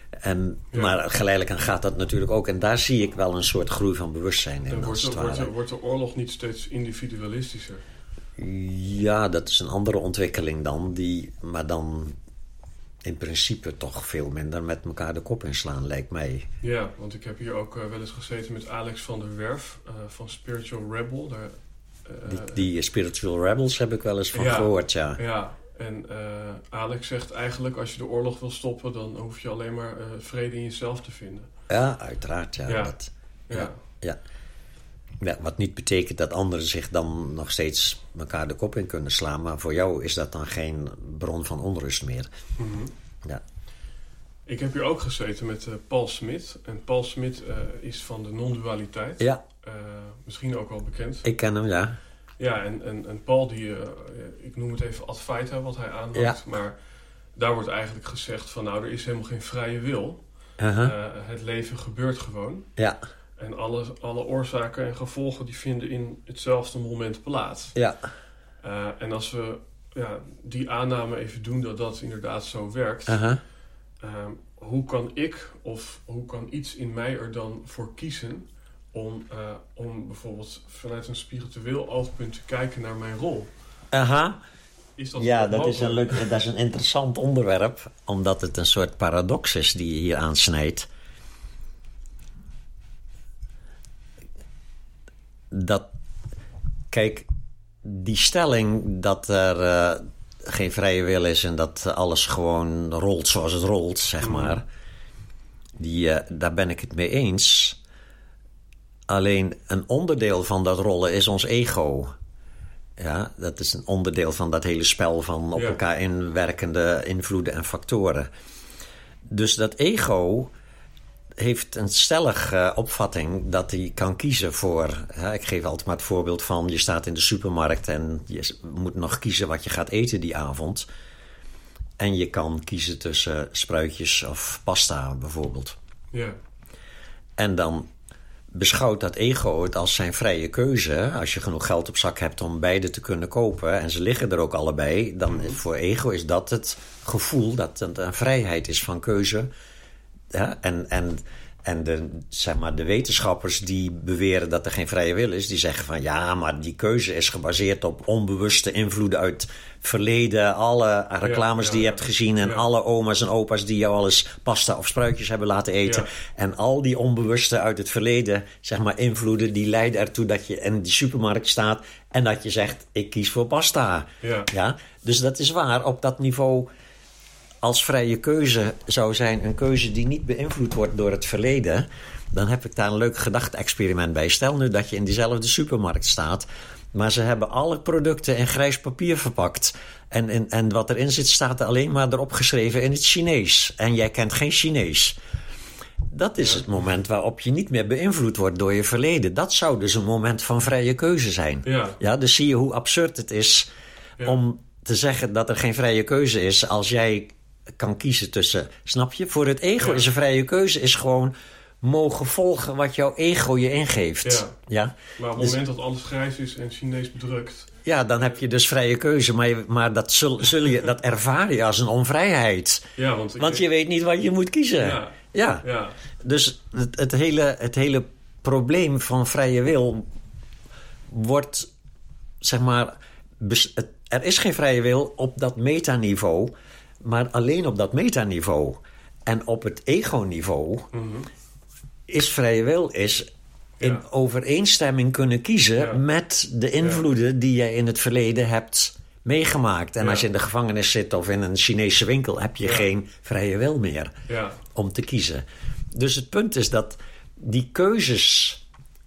[SPEAKER 2] En,
[SPEAKER 1] Ja.
[SPEAKER 2] Maar geleidelijk aan gaat dat natuurlijk ook. En daar zie ik wel een soort groei van bewustzijn in.
[SPEAKER 1] En wordt, de, de, wordt de oorlog niet steeds individualistischer?
[SPEAKER 2] Ja, dat is een andere ontwikkeling dan. Die, maar dan in principe toch veel minder met elkaar de kop inslaan, lijkt mij.
[SPEAKER 1] Ja, want ik heb hier ook eh, wel eens gezeten met Alex van der Werf eh, van Spiritual Rebel. Daar, eh,
[SPEAKER 2] Die, die Spiritual Rebels heb ik wel eens van
[SPEAKER 1] Ja.
[SPEAKER 2] gehoord, ja.
[SPEAKER 1] Ja, en Alex zegt eigenlijk als je de oorlog wil stoppen, dan hoef je alleen maar vrede in jezelf te vinden.
[SPEAKER 2] Ja, uiteraard, ja.
[SPEAKER 1] Ja.
[SPEAKER 2] Dat,
[SPEAKER 1] Ja,
[SPEAKER 2] ja. Ja, wat niet betekent dat anderen zich dan nog steeds elkaar de kop in kunnen slaan. Maar voor jou is dat dan geen bron van onrust meer.
[SPEAKER 1] Mhm.
[SPEAKER 2] Ja.
[SPEAKER 1] Ik heb hier ook gezeten met eh, Paul Smit. En Paul Smit eh, is van de non-dualiteit.
[SPEAKER 2] Ja,
[SPEAKER 1] Eh, misschien ook wel bekend.
[SPEAKER 2] ik ken hem, ja.
[SPEAKER 1] Ja, en, en, en Paul, die, ik noem het even Advaita, wat hij aanhangt.
[SPEAKER 2] Ja.
[SPEAKER 1] Maar daar wordt eigenlijk gezegd van, nou, er is helemaal geen vrije wil. Eh, het leven gebeurt gewoon.
[SPEAKER 2] Ja,
[SPEAKER 1] En alle, alle oorzaken en gevolgen die vinden in hetzelfde moment plaats.
[SPEAKER 2] ja,
[SPEAKER 1] Eh, en als we ja, die aanname even doen dat dat inderdaad zo werkt... Ehm, hoe kan ik of hoe kan iets in mij er dan voor kiezen om, eh, om bijvoorbeeld vanuit een spiritueel oogpunt te kijken naar mijn rol?
[SPEAKER 2] Uh-huh.
[SPEAKER 1] Is dat
[SPEAKER 2] Ja, dat is, een leuk, dat is een interessant onderwerp, omdat het een soort paradox is die je hier aansnijdt. Dat, kijk, die stelling dat er eh, geen vrije wil is en dat alles gewoon rolt zoals het rolt, zeg
[SPEAKER 1] Mhm.
[SPEAKER 2] maar, die, eh, daar ben ik het mee eens. Alleen een onderdeel van dat rollen is ons ego. Ja, dat is een onderdeel van dat hele spel van op
[SPEAKER 1] Ja.
[SPEAKER 2] elkaar inwerkende invloeden en factoren. Dus dat ego heeft een stellige opvatting dat hij kan kiezen voor. Hè, ik geef altijd maar het voorbeeld van: je staat in de supermarkt en je moet nog kiezen wat je gaat eten die avond. En je kan kiezen tussen spruitjes of pasta bijvoorbeeld.
[SPEAKER 1] Ja,
[SPEAKER 2] En dan beschouwt dat ego het als zijn vrije keuze. Als je genoeg geld op zak hebt om beide te kunnen kopen en ze liggen er ook allebei, dan voor ego is dat het gevoel dat het een vrijheid is van keuze. Ja, en en, en de, zeg maar, de wetenschappers die beweren dat er geen vrije wil is, die zeggen van ja, maar die keuze is gebaseerd op onbewuste invloeden uit het verleden. Alle reclames
[SPEAKER 1] ja,
[SPEAKER 2] die je hebt gezien en
[SPEAKER 1] Ja.
[SPEAKER 2] alle oma's en opa's die jou al eens pasta of spruitjes hebben laten eten. En al die onbewuste uit het verleden, zeg maar, invloeden, die leiden ertoe dat je in die supermarkt staat en dat je zegt: ik kies voor pasta.
[SPEAKER 1] Ja.
[SPEAKER 2] Ja? Dus dat is waar. Op dat niveau, als vrije keuze zou zijn een keuze die niet beïnvloed wordt door het verleden, dan heb ik daar een leuk gedachte-experiment bij. Stel nu dat je in diezelfde supermarkt staat. Maar ze hebben alle producten in grijs papier verpakt. En, en, en wat erin zit, staat er alleen maar erop geschreven in het Chinees. En jij kent geen Chinees. Dat is het moment waarop je niet meer beïnvloed wordt door je verleden. Dat zou dus een moment van vrije keuze zijn.
[SPEAKER 1] Ja.
[SPEAKER 2] Ja, dus zie je hoe absurd het is
[SPEAKER 1] Ja.
[SPEAKER 2] om te zeggen dat er geen vrije keuze is als jij kan kiezen tussen. Snap je? Voor het ego
[SPEAKER 1] Ja.
[SPEAKER 2] is een vrije keuze is gewoon mogen volgen wat jouw ego je ingeeft.
[SPEAKER 1] Ja.
[SPEAKER 2] Ja,
[SPEAKER 1] maar op het
[SPEAKER 2] Dus-
[SPEAKER 1] moment dat alles grijs is en Chinees bedrukt...
[SPEAKER 2] ja dan heb je dus vrije keuze, maar, je- maar dat, zul, zul je, dat ervaar je als een onvrijheid.
[SPEAKER 1] Ja, want,
[SPEAKER 2] Want je weet niet wat je moet kiezen.
[SPEAKER 1] Ja.
[SPEAKER 2] ja.
[SPEAKER 1] Ja,
[SPEAKER 2] Dus het, het, hele, het hele probleem van vrije wil wordt, zeg maar, bes- het- er is geen vrije wil op dat metaniveau, maar alleen op dat metaniveau. En op het ego-niveau
[SPEAKER 1] mhm.
[SPEAKER 2] is vrije wil is in
[SPEAKER 1] Ja.
[SPEAKER 2] overeenstemming kunnen kiezen
[SPEAKER 1] Ja.
[SPEAKER 2] met de invloeden die je in het verleden hebt meegemaakt. En
[SPEAKER 1] Ja.
[SPEAKER 2] als je in de gevangenis zit of in een Chinese winkel, heb je geen vrije wil meer
[SPEAKER 1] ja,
[SPEAKER 2] om te kiezen. Dus het punt is dat die keuzes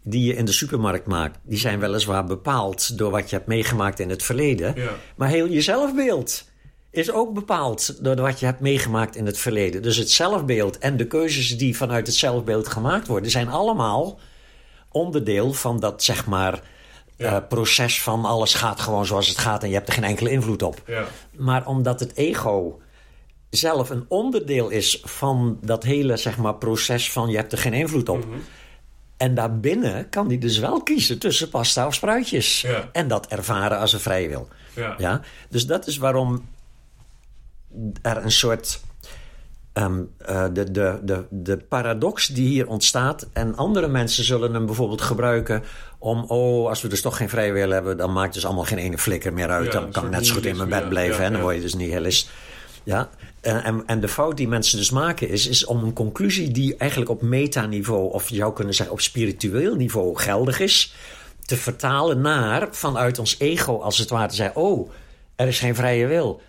[SPEAKER 2] die je in de supermarkt maakt, die zijn weliswaar bepaald door wat je hebt meegemaakt in het verleden. Maar heel je zelfbeeld is ook bepaald door wat je hebt meegemaakt in het verleden. Dus het zelfbeeld en de keuzes die vanuit het zelfbeeld gemaakt worden, zijn allemaal onderdeel van dat zeg maar
[SPEAKER 1] Ja.
[SPEAKER 2] eh, proces van alles gaat gewoon zoals het gaat en je hebt er geen enkele invloed op.
[SPEAKER 1] ja,
[SPEAKER 2] Maar omdat het ego zelf een onderdeel is van dat hele zeg maar, proces van je hebt er geen invloed op. En daarbinnen kan hij dus wel kiezen tussen pasta of spruitjes.
[SPEAKER 1] Ja.
[SPEAKER 2] En dat ervaren als een vrije wil.
[SPEAKER 1] Ja.
[SPEAKER 2] Ja? Dus dat is waarom er een soort. ehm, eh, de, de, de, de paradox die hier ontstaat. En andere mensen zullen hem bijvoorbeeld gebruiken om. Oh, als we dus toch geen vrije wil hebben, dan maakt dus allemaal geen ene flikker meer uit.
[SPEAKER 1] Ja,
[SPEAKER 2] dan kan ik net zo goed in mijn bed
[SPEAKER 1] ja.
[SPEAKER 2] blijven.
[SPEAKER 1] Ja,
[SPEAKER 2] en dan
[SPEAKER 1] ja.
[SPEAKER 2] word je dus nihilist. Ja, en, en, en de fout die mensen dus maken is, is om een conclusie die eigenlijk op metaniveau, of je zou kunnen zeggen op spiritueel niveau geldig is, te vertalen naar vanuit ons ego als het ware te zeggen: Oh, er is geen vrije wil.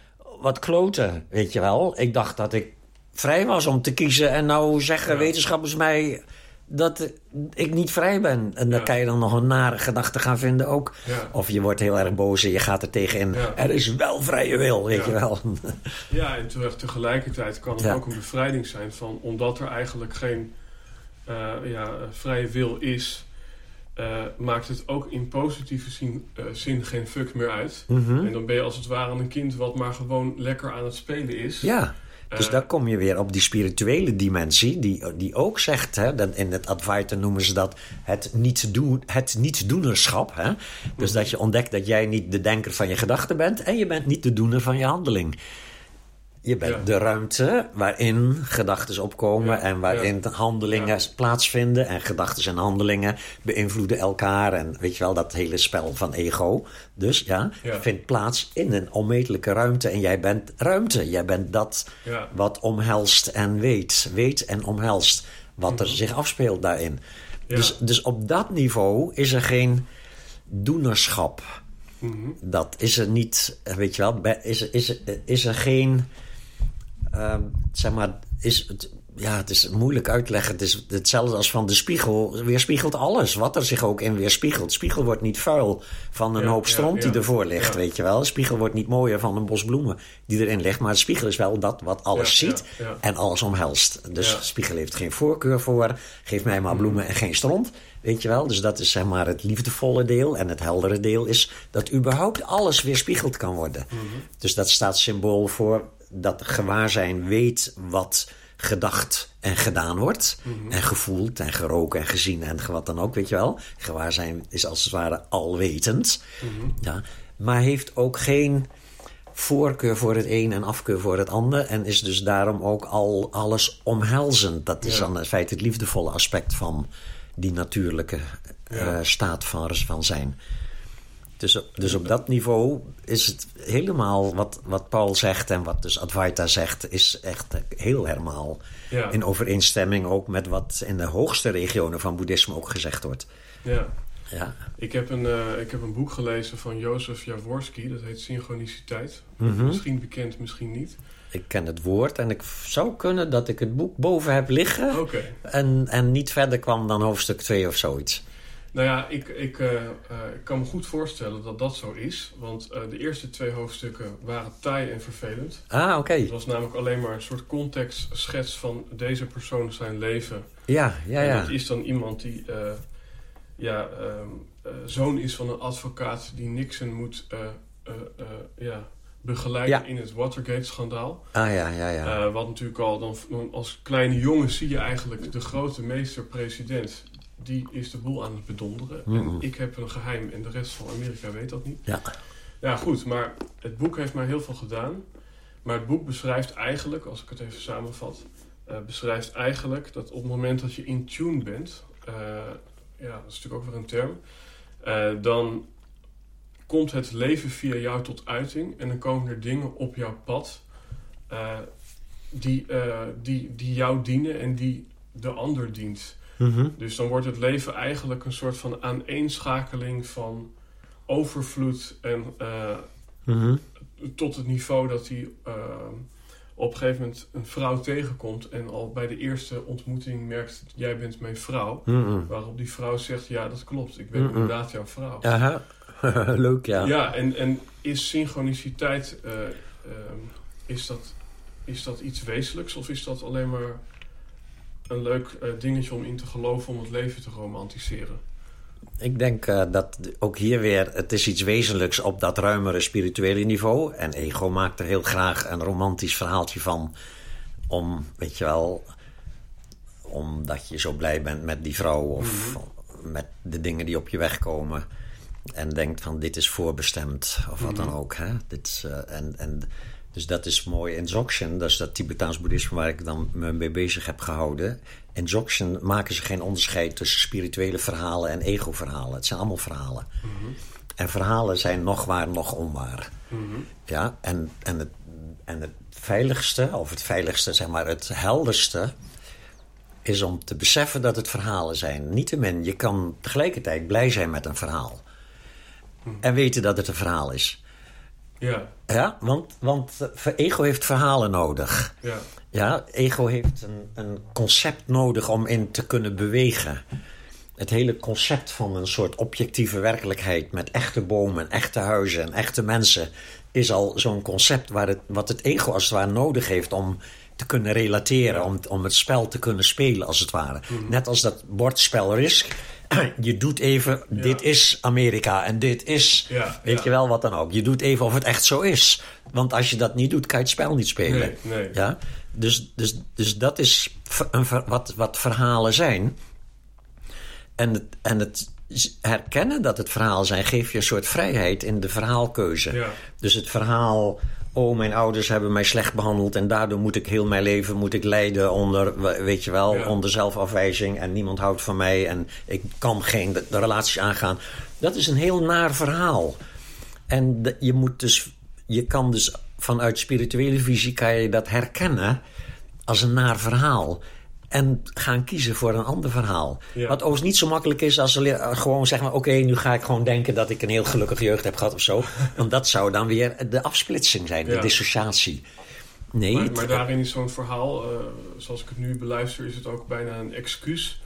[SPEAKER 2] Wat kloten, weet je wel. Ik dacht dat ik vrij was om te kiezen en nou zeggen
[SPEAKER 1] Ja.
[SPEAKER 2] wetenschappers mij dat ik niet vrij ben. En
[SPEAKER 1] Ja.
[SPEAKER 2] kan je dan nog een nare gedachte gaan vinden ook.
[SPEAKER 1] Ja.
[SPEAKER 2] Of je wordt heel erg boos en je gaat er tegenin. Er is wel vrije wil, weet je wel.
[SPEAKER 1] Ja, en terug- tegelijkertijd kan het
[SPEAKER 2] Ja.
[SPEAKER 1] ook een bevrijding zijn van, omdat er eigenlijk geen eh, ja, vrije wil is, eh, maakt het ook in positieve zin, eh, zin geen fuck meer uit.
[SPEAKER 2] Mhm.
[SPEAKER 1] En dan ben je als het ware een kind wat maar gewoon lekker aan het spelen is.
[SPEAKER 2] Ja, dus
[SPEAKER 1] Eh,
[SPEAKER 2] daar kom je weer op die spirituele dimensie, die, die ook zegt, hè, dat in het Advaita noemen ze dat het niet-doen- het niet-doenerschap. Hè? Dus dat je ontdekt dat jij niet de denker van je gedachten bent en je bent niet de doener van je handeling. Je bent
[SPEAKER 1] Ja.
[SPEAKER 2] de ruimte waarin gedachten opkomen
[SPEAKER 1] Ja,
[SPEAKER 2] en waarin
[SPEAKER 1] ja.
[SPEAKER 2] handelingen plaatsvinden. En gedachten en handelingen beïnvloeden elkaar. En weet je wel, dat hele spel van ego. Dus ja, vindt plaats in een onmetelijke ruimte. En jij bent ruimte. Jij bent dat wat omhelst en weet. Weet en omhelst wat er zich afspeelt daarin.
[SPEAKER 1] Mhm.
[SPEAKER 2] Dus, dus op dat niveau is er geen doenerschap.
[SPEAKER 1] Mhm.
[SPEAKER 2] Dat is er niet, weet je wel, is, er- is, er- is er geen, ehm, zeg maar, is het, ja, het is moeilijk uitleggen. Het is hetzelfde als van de spiegel, weerspiegelt alles, wat er zich ook in weerspiegelt. Spiegel wordt niet vuil van een
[SPEAKER 1] Ja,
[SPEAKER 2] hoop
[SPEAKER 1] ja,
[SPEAKER 2] stront die ervoor ligt, weet je wel. Spiegel wordt niet mooier van een bos bloemen die erin ligt, maar de spiegel is wel dat wat alles ziet en alles omhelst. Dus spiegel heeft geen voorkeur voor, geef mij maar bloemen en geen stront, weet je wel. Dus dat is zeg maar het liefdevolle deel en het heldere deel is dat überhaupt alles weerspiegeld kan worden. Dus dat staat symbool voor dat gewaarzijn weet wat gedacht en gedaan wordt. En gevoeld en geroken en gezien en wat dan ook, weet je wel. Gewaarzijn is als het ware alwetend. Ja, maar heeft ook geen voorkeur voor het een en afkeur voor het ander. En is dus daarom ook al alles omhelzend. Dat is
[SPEAKER 1] Ja.
[SPEAKER 2] dan in feite het liefdevolle aspect van die natuurlijke eh, staat van, van zijn. Dus, op- dus op dat niveau is het helemaal wat, wat Paul zegt en wat dus Advaita zegt, is echt heel helemaal
[SPEAKER 1] Ja.
[SPEAKER 2] in overeenstemming ook met wat in de hoogste regionen van boeddhisme ook gezegd wordt.
[SPEAKER 1] Ja.
[SPEAKER 2] Ja.
[SPEAKER 1] Ik heb, een, eh, ik heb een boek gelezen van Jozef Jaworski, dat heet Synchroniciteit.
[SPEAKER 2] Mhm.
[SPEAKER 1] Misschien bekend, misschien niet.
[SPEAKER 2] Ik ken het woord en ik zou kunnen dat ik het boek boven heb liggen en, en niet verder kwam dan hoofdstuk 2 of zoiets.
[SPEAKER 1] Nou ja, ik, ik, eh, eh, ik kan me goed voorstellen dat dat zo is. Want eh, de eerste twee hoofdstukken waren taai en vervelend.
[SPEAKER 2] Ah, oké.
[SPEAKER 1] Het was namelijk alleen maar een soort contextschets van deze persoon zijn leven.
[SPEAKER 2] Ja, ja,
[SPEAKER 1] En
[SPEAKER 2] ja.
[SPEAKER 1] dat is dan iemand die ja, ehm, eh, zoon is van een advocaat die Nixon moet ja, begeleiden
[SPEAKER 2] Ja.
[SPEAKER 1] in het Watergate-schandaal.
[SPEAKER 2] Ah, ja, ja, ja.
[SPEAKER 1] Wat natuurlijk al, dan, dan als kleine jongen zie je eigenlijk de grote meester-president. Die is de boel aan het bedonderen. En ik heb een geheim en de rest van Amerika weet dat niet.
[SPEAKER 2] ja.
[SPEAKER 1] Ja, goed, maar het boek heeft mij heel veel gedaan. Maar het boek beschrijft eigenlijk, als ik het even samenvat, eh, beschrijft eigenlijk dat op het moment dat je in tune bent, eh, ja, dat is natuurlijk ook weer een term, eh, dan komt het leven via jou tot uiting en dan komen er dingen op jouw pad die, die, die jou dienen en die de ander dient.
[SPEAKER 2] Mhm.
[SPEAKER 1] Dus dan wordt het leven eigenlijk een soort van aaneenschakeling van overvloed en eh,
[SPEAKER 2] Mhm.
[SPEAKER 1] tot het niveau dat hij eh, op een gegeven moment een vrouw tegenkomt en al bij de eerste ontmoeting merkt, jij bent mijn vrouw.
[SPEAKER 2] Mhm.
[SPEAKER 1] Waarop die vrouw zegt, ja dat klopt, ik ben inderdaad jouw vrouw.
[SPEAKER 2] Aha. Leuk, ja.
[SPEAKER 1] Ja, en, en is synchroniciteit, eh, ehm, is, dat, is dat iets wezenlijks of is dat alleen maar een leuk eh, dingetje om in te geloven om het leven te romantiseren?
[SPEAKER 2] Ik denk eh, dat ook hier weer, het is iets wezenlijks op dat ruimere spirituele niveau. En ego maakt er heel graag een romantisch verhaaltje van. Om, weet je wel, om omdat je zo blij bent met die vrouw of met de dingen die op je weg komen. En denkt van dit is voorbestemd of wat dan ook. Hè? Dit is, eh, en, en, dus dat is mooi. In Dzogchen, dat is dat Tibetaans boeddhisme waar ik dan me mee bezig heb gehouden. In Dzogchen maken ze geen onderscheid tussen spirituele verhalen en ego-verhalen. Het zijn allemaal verhalen. En verhalen zijn nog waar, nog onwaar. Ja, en, en, het, en het veiligste, of het veiligste, zeg maar, het helderste is om te beseffen dat het verhalen zijn. Niettemin, je kan tegelijkertijd blij zijn met een verhaal. En weten dat het een verhaal is.
[SPEAKER 1] Ja,
[SPEAKER 2] Ja, want, want eh, ego heeft verhalen nodig.
[SPEAKER 1] ja.
[SPEAKER 2] Ja, ego heeft een, een concept nodig om in te kunnen bewegen. Het hele concept van een soort objectieve werkelijkheid met echte bomen, echte huizen en echte mensen is al zo'n concept waar het, wat het ego als het ware nodig heeft om te kunnen relateren, om, om het spel te kunnen spelen als het ware. Net als dat bordspel Risk. Je doet even, dit is Amerika en dit is,
[SPEAKER 1] Ja,
[SPEAKER 2] weet
[SPEAKER 1] ja.
[SPEAKER 2] je wel, wat dan ook. Je doet even of het echt zo is. Want als je dat niet doet, kan je het spel niet spelen.
[SPEAKER 1] Nee, nee.
[SPEAKER 2] Ja? Dus, dus, dus dat is een wat, wat verhalen zijn. En het, en het herkennen dat het verhaal zijn, geeft je een soort vrijheid in de verhaalkeuze. Dus het verhaal, oh, mijn ouders hebben mij slecht behandeld en daardoor moet ik heel mijn leven moet ik lijden onder, weet je wel,
[SPEAKER 1] Ja.
[SPEAKER 2] onder zelfafwijzing en niemand houdt van mij en ik kan geen de, de relatie aangaan. Dat is een heel naar verhaal. En de- je moet dus, je kan dus vanuit spirituele visie kan je dat herkennen als een naar verhaal. En gaan kiezen voor een ander verhaal.
[SPEAKER 1] Ja.
[SPEAKER 2] Wat overigens niet zo makkelijk is als le- eh, gewoon zeg maar... oké, nu ga ik gewoon denken dat ik een heel gelukkige jeugd heb gehad of zo. Want dat zou dan weer de afsplitsing zijn, de
[SPEAKER 1] Ja.
[SPEAKER 2] dissociatie. Nee,
[SPEAKER 1] Maar, daarin is zo'n verhaal, eh, zoals ik het nu beluister, is het ook bijna een excuus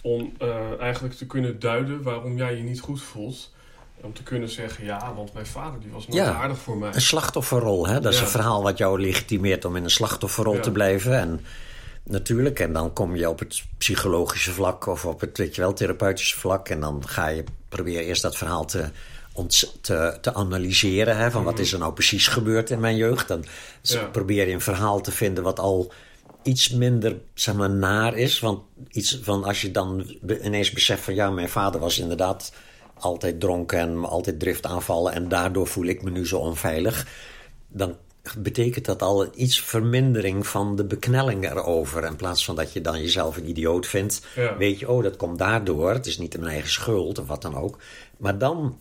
[SPEAKER 1] om eh, eigenlijk te kunnen duiden waarom jij je niet goed voelt. Om te kunnen zeggen, ja, want mijn vader die was nooit
[SPEAKER 2] Ja.
[SPEAKER 1] aardig voor mij.
[SPEAKER 2] Een slachtofferrol, hè? dat is een verhaal wat jou legitimeert om in een slachtofferrol
[SPEAKER 1] Ja.
[SPEAKER 2] te blijven. En natuurlijk, en dan kom je op het psychologische vlak of op het weet je wel, therapeutische vlak. En dan ga je proberen eerst dat verhaal te, te, te analyseren. Hè? Van wat is er nou precies gebeurd in mijn jeugd? Dan
[SPEAKER 1] Ja.
[SPEAKER 2] probeer je een verhaal te vinden wat al iets minder zeg maar, naar is. Want iets van als je dan ineens beseft van ja, mijn vader was inderdaad altijd dronken en altijd driftaanvallen en daardoor voel ik me nu zo onveilig. Dan betekent dat al iets vermindering van de beknelling erover. In plaats van dat je dan jezelf een idioot vindt,
[SPEAKER 1] Ja.
[SPEAKER 2] weet je, oh, dat komt daardoor. Het is niet mijn eigen schuld of wat dan ook. Maar dan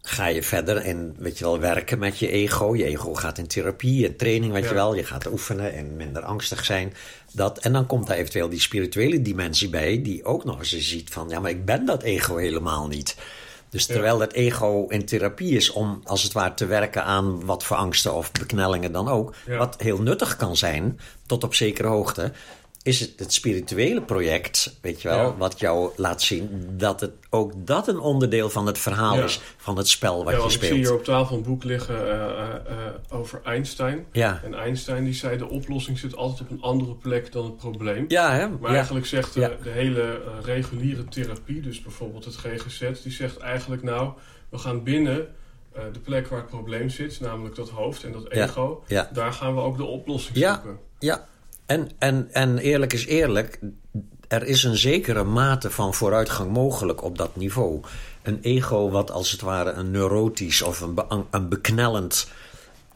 [SPEAKER 2] ga je verder en weet je wel, werken met je ego. Je ego gaat in therapie en training, weet
[SPEAKER 1] Ja.
[SPEAKER 2] je wel. Je gaat oefenen en minder angstig zijn. Dat, en dan komt daar eventueel die spirituele dimensie bij, die ook nog eens ziet van, ja, maar ik ben dat ego helemaal niet. Dus terwijl dat ego in therapie is om als het ware te werken aan wat voor angsten of beknellingen dan ook, wat heel nuttig kan zijn, tot op zekere hoogte, is het het spirituele project, weet je wel,
[SPEAKER 1] Ja.
[SPEAKER 2] wat jou laat zien dat het ook dat een onderdeel van het verhaal
[SPEAKER 1] Ja.
[SPEAKER 2] is, van het spel wat
[SPEAKER 1] ja,
[SPEAKER 2] je
[SPEAKER 1] want ik zie
[SPEAKER 2] speelt.
[SPEAKER 1] hier op tafel een boek liggen eh, eh, eh, over Einstein.
[SPEAKER 2] Ja.
[SPEAKER 1] En Einstein die zei, de oplossing zit altijd op een andere plek dan het probleem.
[SPEAKER 2] Ja, hè?
[SPEAKER 1] Maar eigenlijk zegt de, hele reguliere therapie, dus bijvoorbeeld het GGZ, die zegt eigenlijk nou, we gaan binnen de plek waar het probleem zit, namelijk dat hoofd en dat ego,
[SPEAKER 2] Ja.
[SPEAKER 1] daar gaan we ook de oplossing
[SPEAKER 2] Ja.
[SPEAKER 1] zoeken.
[SPEAKER 2] Ja, en, en, en eerlijk is eerlijk, er is een zekere mate van vooruitgang mogelijk op dat niveau. Een ego wat als het ware een neurotisch of een, be- een beknellend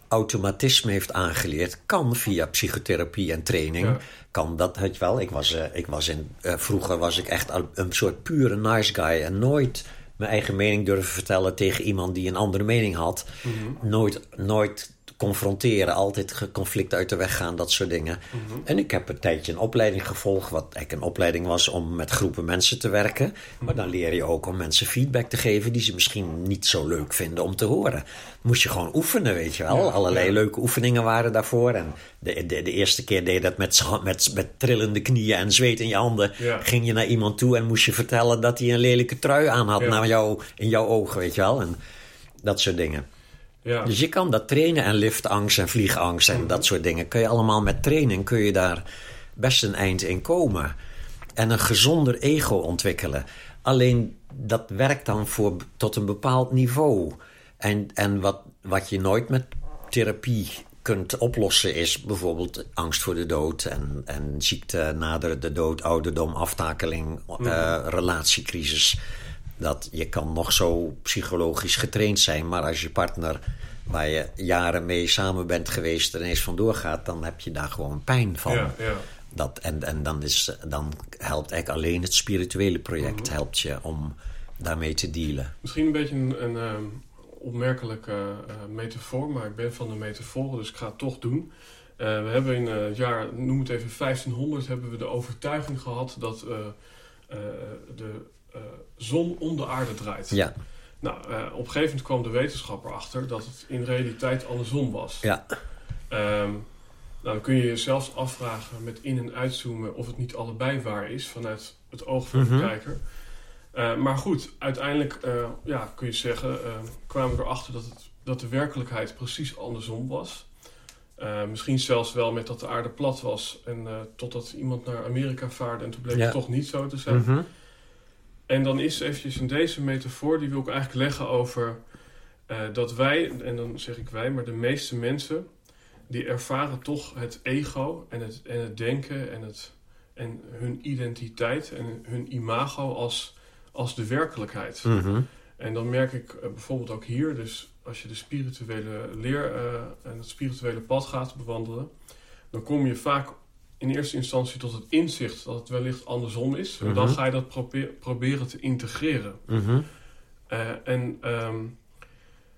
[SPEAKER 2] automatisme heeft aangeleerd, kan via psychotherapie en training,
[SPEAKER 1] Ja.
[SPEAKER 2] kan dat, weet je wel. Ik was, eh, ik was in, eh, vroeger was ik echt een soort pure nice guy en nooit mijn eigen mening durven vertellen tegen iemand die een andere mening had. Nooit, nooit confronteren, altijd conflicten uit de weg gaan, dat soort dingen. En ik heb een tijdje een opleiding gevolgd, wat eigenlijk een opleiding was om met groepen mensen te werken. Maar dan leer je ook om mensen feedback te geven die ze misschien niet zo leuk vinden om te horen. Moest je gewoon oefenen, weet je wel.
[SPEAKER 1] Ja,
[SPEAKER 2] Allerlei
[SPEAKER 1] ja.
[SPEAKER 2] leuke oefeningen waren daarvoor. En de, de, de eerste keer deed je dat met, met, met trillende knieën en zweet in je handen.
[SPEAKER 1] Ja.
[SPEAKER 2] Ging je naar iemand toe en moest je vertellen dat hij een lelijke trui aan had naar jou, in jouw ogen, weet je wel. En dat soort dingen.
[SPEAKER 1] Ja.
[SPEAKER 2] Dus je kan dat trainen en liftangst en vliegangst en dat soort dingen. Kun je allemaal met training kun je daar best een eind in komen. En een gezonder ego ontwikkelen. Alleen dat werkt dan voor, tot een bepaald niveau. En, en wat, wat je nooit met therapie kunt oplossen is bijvoorbeeld angst voor de dood en, en ziekte nader de dood, ouderdom, aftakeling, eh, relatiecrisis. Dat je kan nog zo psychologisch getraind zijn, maar als je partner waar je jaren mee samen bent geweest er ineens vandoor gaat, dan heb je daar gewoon pijn van.
[SPEAKER 1] Ja, ja.
[SPEAKER 2] Dat, en en dan, is, dan helpt eigenlijk alleen het spirituele project helpt je om daarmee te dealen.
[SPEAKER 1] Misschien een beetje een, een ehm, opmerkelijke eh, metafoor, maar ik ben van de metaforen, dus ik ga het toch doen. Eh, we hebben in het jaar, noem het even 1500, hebben we de overtuiging gehad dat eh, de zon om de aarde draait.
[SPEAKER 2] Ja,
[SPEAKER 1] Nou, eh, op een gegeven moment kwam de wetenschapper achter dat het in realiteit andersom was.
[SPEAKER 2] ja,
[SPEAKER 1] Ehm, nou, dan kun je je zelfs afvragen met in- en uitzoomen of het niet allebei waar is vanuit het oog van de
[SPEAKER 2] Mhm.
[SPEAKER 1] kijker. Eh, maar goed, uiteindelijk eh, ja, kun je zeggen, eh, kwamen we erachter dat, het, dat de werkelijkheid precies andersom was. Eh, misschien zelfs wel met dat de aarde plat was en eh, totdat iemand naar Amerika vaarde en toen bleek
[SPEAKER 2] Ja.
[SPEAKER 1] het toch niet zo te zijn.
[SPEAKER 2] Mhm.
[SPEAKER 1] En dan is eventjes in deze metafoor, die wil ik eigenlijk leggen over eh, dat wij, en dan zeg ik wij, maar de meeste mensen, die ervaren toch het ego en het, en het denken en, het, en hun identiteit en hun imago als, als de werkelijkheid.
[SPEAKER 2] Mhm.
[SPEAKER 1] En dan merk ik eh, bijvoorbeeld ook hier, dus als je de spirituele leer eh, en het spirituele pad gaat bewandelen, dan kom je vaak in eerste instantie tot het inzicht dat het wellicht andersom is. En dan
[SPEAKER 2] Mhm.
[SPEAKER 1] ga je dat probeer- proberen te integreren.
[SPEAKER 2] Mhm.
[SPEAKER 1] Eh, en ehm,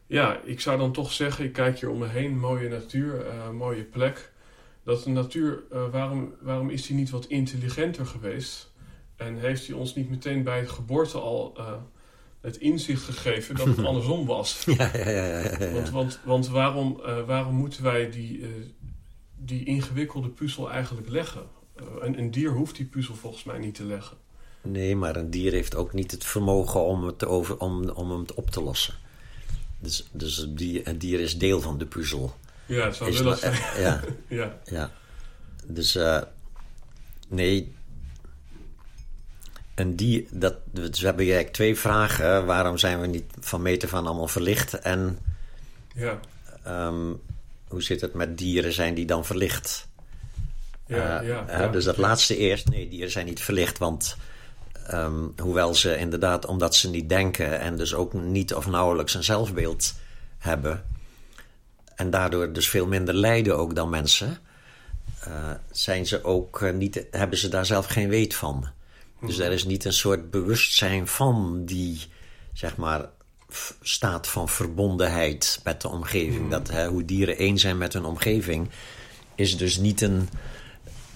[SPEAKER 1] ja, ik zou dan toch zeggen, ik kijk hier om me heen, mooie natuur, eh, mooie plek. Dat de natuur, eh, waarom, waarom is die niet wat intelligenter geweest? En heeft hij ons niet meteen bij het geboorte al het inzicht gegeven dat het andersom was?
[SPEAKER 2] Ja, ja, ja, ja, ja, ja.
[SPEAKER 1] Want, want, want waarom, waarom moeten wij die, die ingewikkelde puzzel eigenlijk leggen? Eh, een, een dier hoeft die puzzel volgens mij niet te leggen.
[SPEAKER 2] Nee, maar een dier heeft ook niet het vermogen om, het over, om, om hem op te lossen. Dus, dus een, dier, een dier is deel van de puzzel.
[SPEAKER 1] Ja, het zou
[SPEAKER 2] Is
[SPEAKER 1] willen zijn.
[SPEAKER 2] ja,
[SPEAKER 1] Ja,
[SPEAKER 2] ja. Dus eh, nee. Een dier, dat, dus we hebben eigenlijk twee vragen. Waarom zijn we niet van meter van allemaal verlicht? En
[SPEAKER 1] ja,
[SPEAKER 2] ehm, hoe zit het met dieren? Zijn die dan verlicht?
[SPEAKER 1] ja,
[SPEAKER 2] Eh,
[SPEAKER 1] ja, ja.
[SPEAKER 2] Dus dat laatste eerst. Nee, dieren zijn niet verlicht. Want ehm, hoewel ze inderdaad, omdat ze niet denken en dus ook niet of nauwelijks een zelfbeeld hebben. En daardoor dus veel minder lijden ook dan mensen. eh, zijn ze ook eh, niet, hebben ze daar zelf geen weet van. Dus er is niet een soort bewustzijn van die, zeg maar, staat van verbondenheid met de omgeving. Dat, hè, hoe dieren één zijn met hun omgeving, is dus niet een,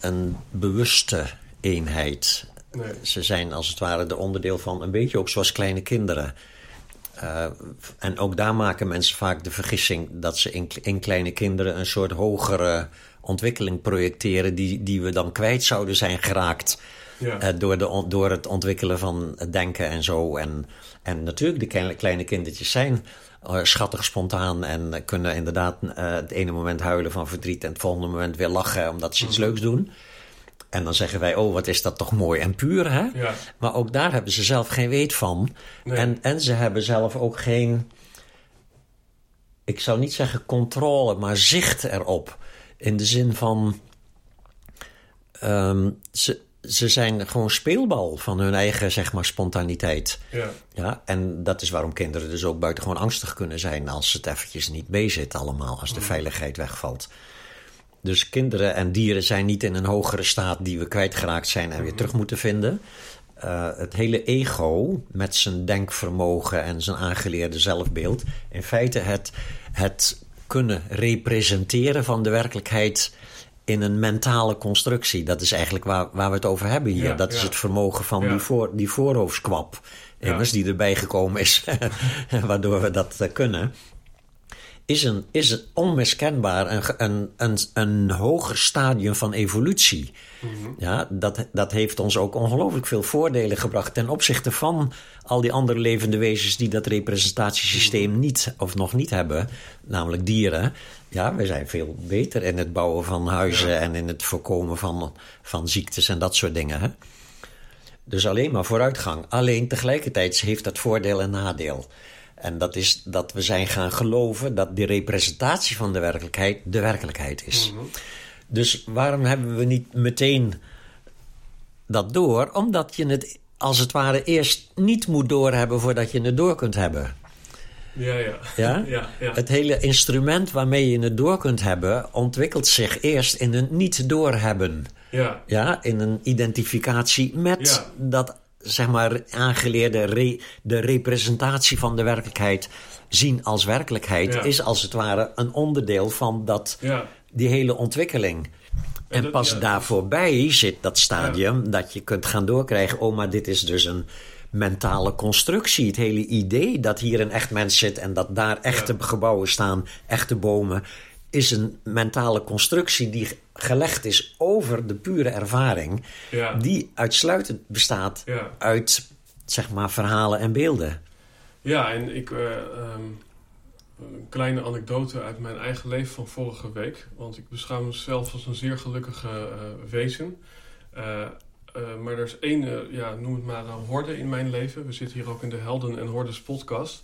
[SPEAKER 2] een bewuste eenheid.
[SPEAKER 1] Nee.
[SPEAKER 2] Ze zijn als het ware de onderdeel van, een beetje ook zoals kleine kinderen. Eh, en ook daar maken mensen vaak de vergissing dat ze in, in kleine kinderen een soort hogere ontwikkeling projecteren, die, die we dan kwijt zouden zijn geraakt.
[SPEAKER 1] Ja.
[SPEAKER 2] eh, door, de, door het ontwikkelen van denken en zo. En, en natuurlijk, de kleine, kindertjes zijn eh, schattig spontaan en eh, kunnen inderdaad eh, het ene moment huilen van verdriet en het volgende moment weer lachen omdat ze iets leuks doen. En dan zeggen wij, oh, wat is dat toch mooi en puur, hè?
[SPEAKER 1] Ja.
[SPEAKER 2] Maar ook daar hebben ze zelf geen weet van.
[SPEAKER 1] Nee.
[SPEAKER 2] En, en ze hebben zelf ook geen, ik zou niet zeggen controle, maar zicht erop. In de zin van, ehm, ze, ze zijn gewoon speelbal van hun eigen, zeg maar, spontaniteit.
[SPEAKER 1] Ja,
[SPEAKER 2] Ja, en dat is waarom kinderen dus ook buitengewoon angstig kunnen zijn als het eventjes niet meezit allemaal, als de veiligheid wegvalt. Dus kinderen en dieren zijn niet in een hogere staat die we kwijtgeraakt zijn en weer terug moeten vinden. Eh, het hele ego met zijn denkvermogen en zijn aangeleerde zelfbeeld, in feite het, het kunnen representeren van de werkelijkheid in een mentale constructie. Dat is eigenlijk waar, waar we het over hebben hier.
[SPEAKER 1] Ja,
[SPEAKER 2] dat is het vermogen van
[SPEAKER 1] Ja.
[SPEAKER 2] die, voor, die voorhoofdskwap. Immers, die erbij gekomen is, waardoor we dat eh, kunnen. Is, een, is een onmiskenbaar een, een, een, een hoger stadium van evolutie. Ja, dat, dat heeft ons ook ongelooflijk veel voordelen gebracht ten opzichte van al die andere levende wezens die dat representatiesysteem niet of nog niet hebben, namelijk dieren. Ja, we zijn veel beter in het bouwen van huizen en in het voorkomen van, van ziektes en dat soort dingen. Hè? Dus alleen maar vooruitgang. Alleen tegelijkertijd heeft dat voordeel en nadeel. En dat is dat we zijn gaan geloven dat de representatie van de werkelijkheid de werkelijkheid is. Dus waarom hebben we niet meteen dat door? Omdat je het als het ware eerst niet moet doorhebben voordat je het door kunt hebben.
[SPEAKER 1] Ja, ja.
[SPEAKER 2] Ja?
[SPEAKER 1] ja, ja.
[SPEAKER 2] Het hele instrument waarmee je het door kunt hebben, ontwikkelt zich eerst in een niet doorhebben.
[SPEAKER 1] ja.
[SPEAKER 2] Ja, in een identificatie met dat zeg maar aangeleerde re- de representatie van de werkelijkheid zien als werkelijkheid is als het ware een onderdeel van dat, die hele ontwikkeling. En
[SPEAKER 1] dat-
[SPEAKER 2] pas
[SPEAKER 1] ja,
[SPEAKER 2] daar voorbij zit dat stadium dat je kunt gaan doorkrijgen. Oh, maar dit is dus een mentale constructie. Het hele idee dat hier een echt mens zit en dat daar echte
[SPEAKER 1] Ja.
[SPEAKER 2] gebouwen staan, echte bomen, is een mentale constructie die gelegd is over de pure ervaring,
[SPEAKER 1] Ja.
[SPEAKER 2] die uitsluitend bestaat
[SPEAKER 1] Ja.
[SPEAKER 2] uit zeg maar verhalen en beelden.
[SPEAKER 1] Ja, en ik, ehm, een kleine anekdote uit mijn eigen leven van vorige week. Want ik beschouw mezelf als een zeer gelukkige eh, wezen. Eh, eh, maar er is één, eh, ja, noem het maar een horde in mijn leven. We zitten hier ook in de Helden en Hordes podcast.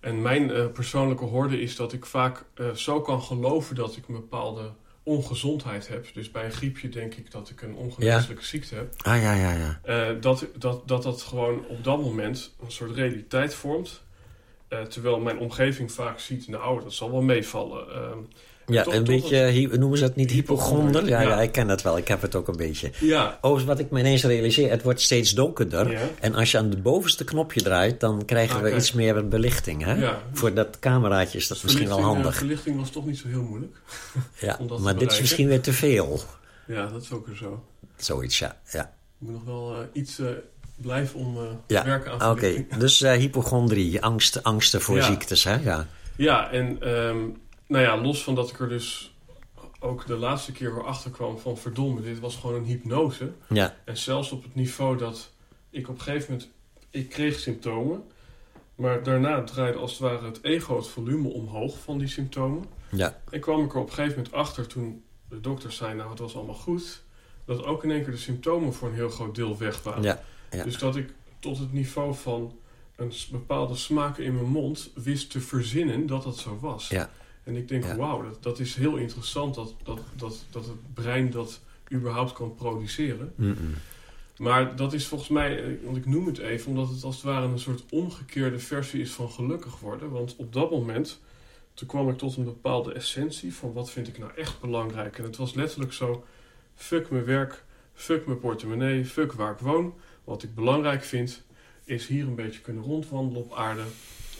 [SPEAKER 1] En mijn eh, persoonlijke horde is dat ik vaak eh, zo kan geloven dat ik een bepaalde ongezondheid heb. Dus bij een griepje denk ik dat ik een ongeneeslijke ziekte heb.
[SPEAKER 2] Ah ja, ja, ja.
[SPEAKER 1] Eh, dat, dat, dat dat gewoon op dat moment een soort realiteit vormt. Eh, terwijl mijn omgeving vaak ziet, nou, dat zal wel meevallen.
[SPEAKER 2] Ja,
[SPEAKER 1] tot-
[SPEAKER 2] een
[SPEAKER 1] tot
[SPEAKER 2] beetje, noemen ze dat niet
[SPEAKER 1] Hypochonder?
[SPEAKER 2] Ja, ja.
[SPEAKER 1] ja.
[SPEAKER 2] ik ken het wel. Ik heb het ook een beetje.
[SPEAKER 1] ja,
[SPEAKER 2] Oh, wat ik me ineens realiseer, het wordt steeds donkerder.
[SPEAKER 1] Ja.
[SPEAKER 2] En als je aan het bovenste knopje draait, dan krijgen
[SPEAKER 1] Ah,
[SPEAKER 2] we
[SPEAKER 1] kijk.
[SPEAKER 2] iets meer belichting. Hè?
[SPEAKER 1] Ja.
[SPEAKER 2] Voor dat cameraatje is dat misschien wel handig.
[SPEAKER 1] verlichting was toch niet zo heel moeilijk.
[SPEAKER 2] Ja,
[SPEAKER 1] dat
[SPEAKER 2] maar dit is misschien weer te veel.
[SPEAKER 1] Ja, dat is ook weer zo.
[SPEAKER 2] Zoiets, ja. Ja,
[SPEAKER 1] Ik moet nog wel eh, iets eh, blijven om te
[SPEAKER 2] ja.
[SPEAKER 1] werken aan
[SPEAKER 2] oké. Dus hypochondrie, angst, angsten voor
[SPEAKER 1] Ja.
[SPEAKER 2] ziektes, hè? Ja.
[SPEAKER 1] Ja, en ehm, nou ja, los van dat ik er dus ook de laatste keer weer achter kwam van verdomme, dit was gewoon een hypnose.
[SPEAKER 2] Ja,
[SPEAKER 1] En zelfs op het niveau dat ik op een gegeven moment... Ik kreeg symptomen. Maar daarna draaide als het ware het ego het volume omhoog van die symptomen.
[SPEAKER 2] ja,
[SPEAKER 1] En kwam ik er op een gegeven moment achter toen de dokter zei... Nou, het was allemaal goed. Dat ook in één keer de symptomen voor een heel groot deel weg waren.
[SPEAKER 2] ja. ja.
[SPEAKER 1] Dus dat ik tot het niveau van een bepaalde smaak in mijn mond wist te verzinnen dat dat zo was.
[SPEAKER 2] Ja.
[SPEAKER 1] En ik denk,
[SPEAKER 2] Ja.
[SPEAKER 1] wauw, dat, dat is heel interessant dat, dat, dat, dat het brein dat überhaupt kan produceren. Maar dat is volgens mij, eh, want ik noem het even, omdat het als het ware een soort omgekeerde versie is van gelukkig worden. Want op dat moment, toen kwam ik tot een bepaalde essentie van wat vind ik nou echt belangrijk. En het was letterlijk zo, fuck mijn werk, fuck mijn portemonnee, fuck waar ik woon. Wat ik belangrijk vind, is hier een beetje kunnen rondwandelen op aarde.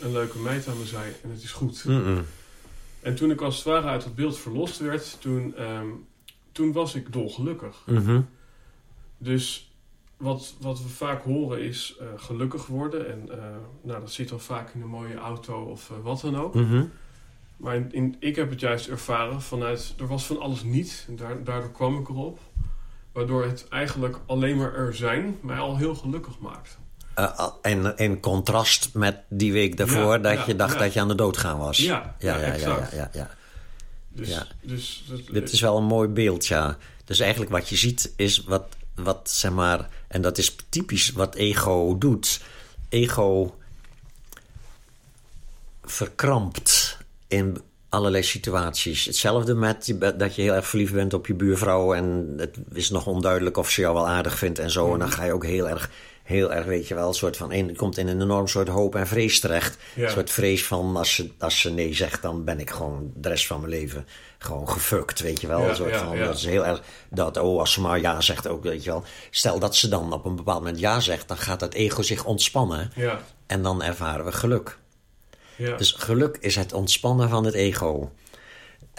[SPEAKER 1] Een leuke meid aan mijn zij en het is goed.
[SPEAKER 2] Mm-mm.
[SPEAKER 1] En toen ik als het ware uit dat beeld verlost werd, toen, ehm, toen was ik dolgelukkig.
[SPEAKER 2] Mhm.
[SPEAKER 1] Dus wat, wat we vaak horen is eh, gelukkig worden. En eh, nou, dat zit dan vaak in een mooie auto of eh, wat dan ook.
[SPEAKER 2] Mhm.
[SPEAKER 1] Maar in, in- ik heb het juist ervaren vanuit... Er was van alles niet. En daar, daardoor kwam ik erop. Waardoor het eigenlijk alleen maar er zijn mij al heel gelukkig maakt.
[SPEAKER 2] Eh, en in contrast met die week daarvoor
[SPEAKER 1] Ja,
[SPEAKER 2] dat
[SPEAKER 1] ja,
[SPEAKER 2] je dacht
[SPEAKER 1] ja.
[SPEAKER 2] dat je aan de dood gaan was.
[SPEAKER 1] Ja,
[SPEAKER 2] ja,
[SPEAKER 1] ja,
[SPEAKER 2] ja, ja.
[SPEAKER 1] Dus,
[SPEAKER 2] Ja.
[SPEAKER 1] dus dat-
[SPEAKER 2] Dit is wel een mooi beeld, ja. Dus eigenlijk wat je ziet is wat, wat zeg maar... En dat is typisch wat ego doet. Ego verkrampt in allerlei situaties. Hetzelfde met dat je heel erg verliefd bent op je buurvrouw... en het is nog onduidelijk of ze jou wel aardig vindt en zo. En dan ga je ook heel erg, heel erg weet je wel... Een soort van, een, komt in een enorm soort hoop en vrees terecht.
[SPEAKER 1] Ja.
[SPEAKER 2] Een soort vrees van, als ze, als ze nee zegt... dan ben ik gewoon de rest van mijn leven gewoon gefukt, weet je wel.
[SPEAKER 1] Ja,
[SPEAKER 2] een soort
[SPEAKER 1] ja,
[SPEAKER 2] van. Dat is heel erg... Dat, oh, als ze maar ja zegt ook, weet je wel. Stel dat ze dan op een bepaald moment ja zegt... dan gaat dat ego zich ontspannen...
[SPEAKER 1] Ja,
[SPEAKER 2] en dan ervaren we geluk.
[SPEAKER 1] ja,
[SPEAKER 2] Dus geluk is het ontspannen van het ego.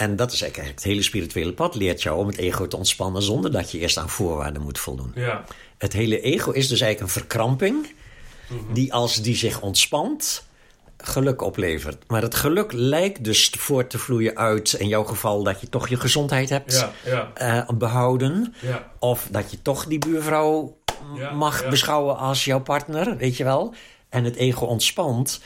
[SPEAKER 2] En dat is eigenlijk het hele spirituele pad leert jou om het ego te ontspannen zonder dat je eerst aan voorwaarden moet voldoen.
[SPEAKER 1] ja,
[SPEAKER 2] Het hele ego is dus eigenlijk een verkramping
[SPEAKER 1] Mhm.
[SPEAKER 2] die als die zich ontspant geluk oplevert. Maar het geluk lijkt dus voort te vloeien uit in jouw geval dat je toch je gezondheid hebt
[SPEAKER 1] ja, ja,
[SPEAKER 2] eh, behouden. Of dat je toch die buurvrouw mag beschouwen als jouw partner, weet je wel. En het ego ontspant.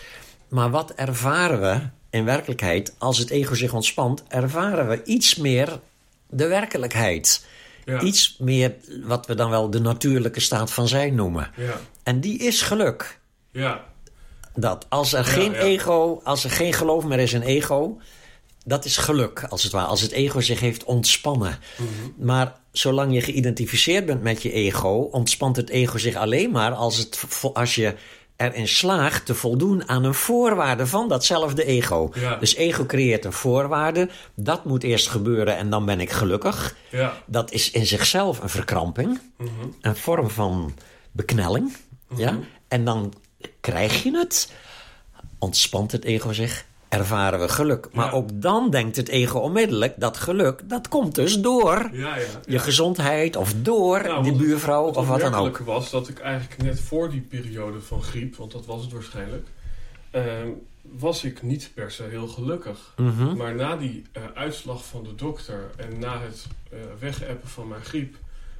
[SPEAKER 2] Maar wat ervaren we in werkelijkheid? Als het ego zich ontspant, ervaren we iets meer de werkelijkheid.
[SPEAKER 1] ja,
[SPEAKER 2] Iets meer wat we dan wel de natuurlijke staat van zijn noemen.
[SPEAKER 1] ja,
[SPEAKER 2] En die is geluk.
[SPEAKER 1] ja.
[SPEAKER 2] Dat als er geen ego, als er geen geloof meer is in ego, dat is geluk als het ware. Als het ego zich heeft ontspannen.
[SPEAKER 1] Mhm.
[SPEAKER 2] Maar zolang je geïdentificeerd bent met je ego, ontspant het ego zich alleen maar als, het, als je erin slaagt te voldoen aan een voorwaarde van datzelfde ego.
[SPEAKER 1] Ja.
[SPEAKER 2] Dus ego creëert een voorwaarde. Dat moet eerst gebeuren en dan ben ik gelukkig.
[SPEAKER 1] Ja.
[SPEAKER 2] Dat is in zichzelf een verkramping,
[SPEAKER 1] Mhm.
[SPEAKER 2] een vorm van beknelling. Ja? En dan krijg je het, ontspant het ego zich, ervaren we geluk. Maar
[SPEAKER 1] Ja.
[SPEAKER 2] ook dan denkt het ego onmiddellijk dat geluk, dat komt dus door
[SPEAKER 1] Ja, ja.
[SPEAKER 2] je gezondheid of door
[SPEAKER 1] Nou,
[SPEAKER 2] die buurvrouw
[SPEAKER 1] het
[SPEAKER 2] of wat dan ook.
[SPEAKER 1] opmerkelijke was dat ik eigenlijk net voor die periode van griep, want dat was het waarschijnlijk, ehm, was ik niet per se heel gelukkig.
[SPEAKER 2] Mhm.
[SPEAKER 1] Maar na die eh, uitslag van de dokter en na het eh wegappen van mijn griep,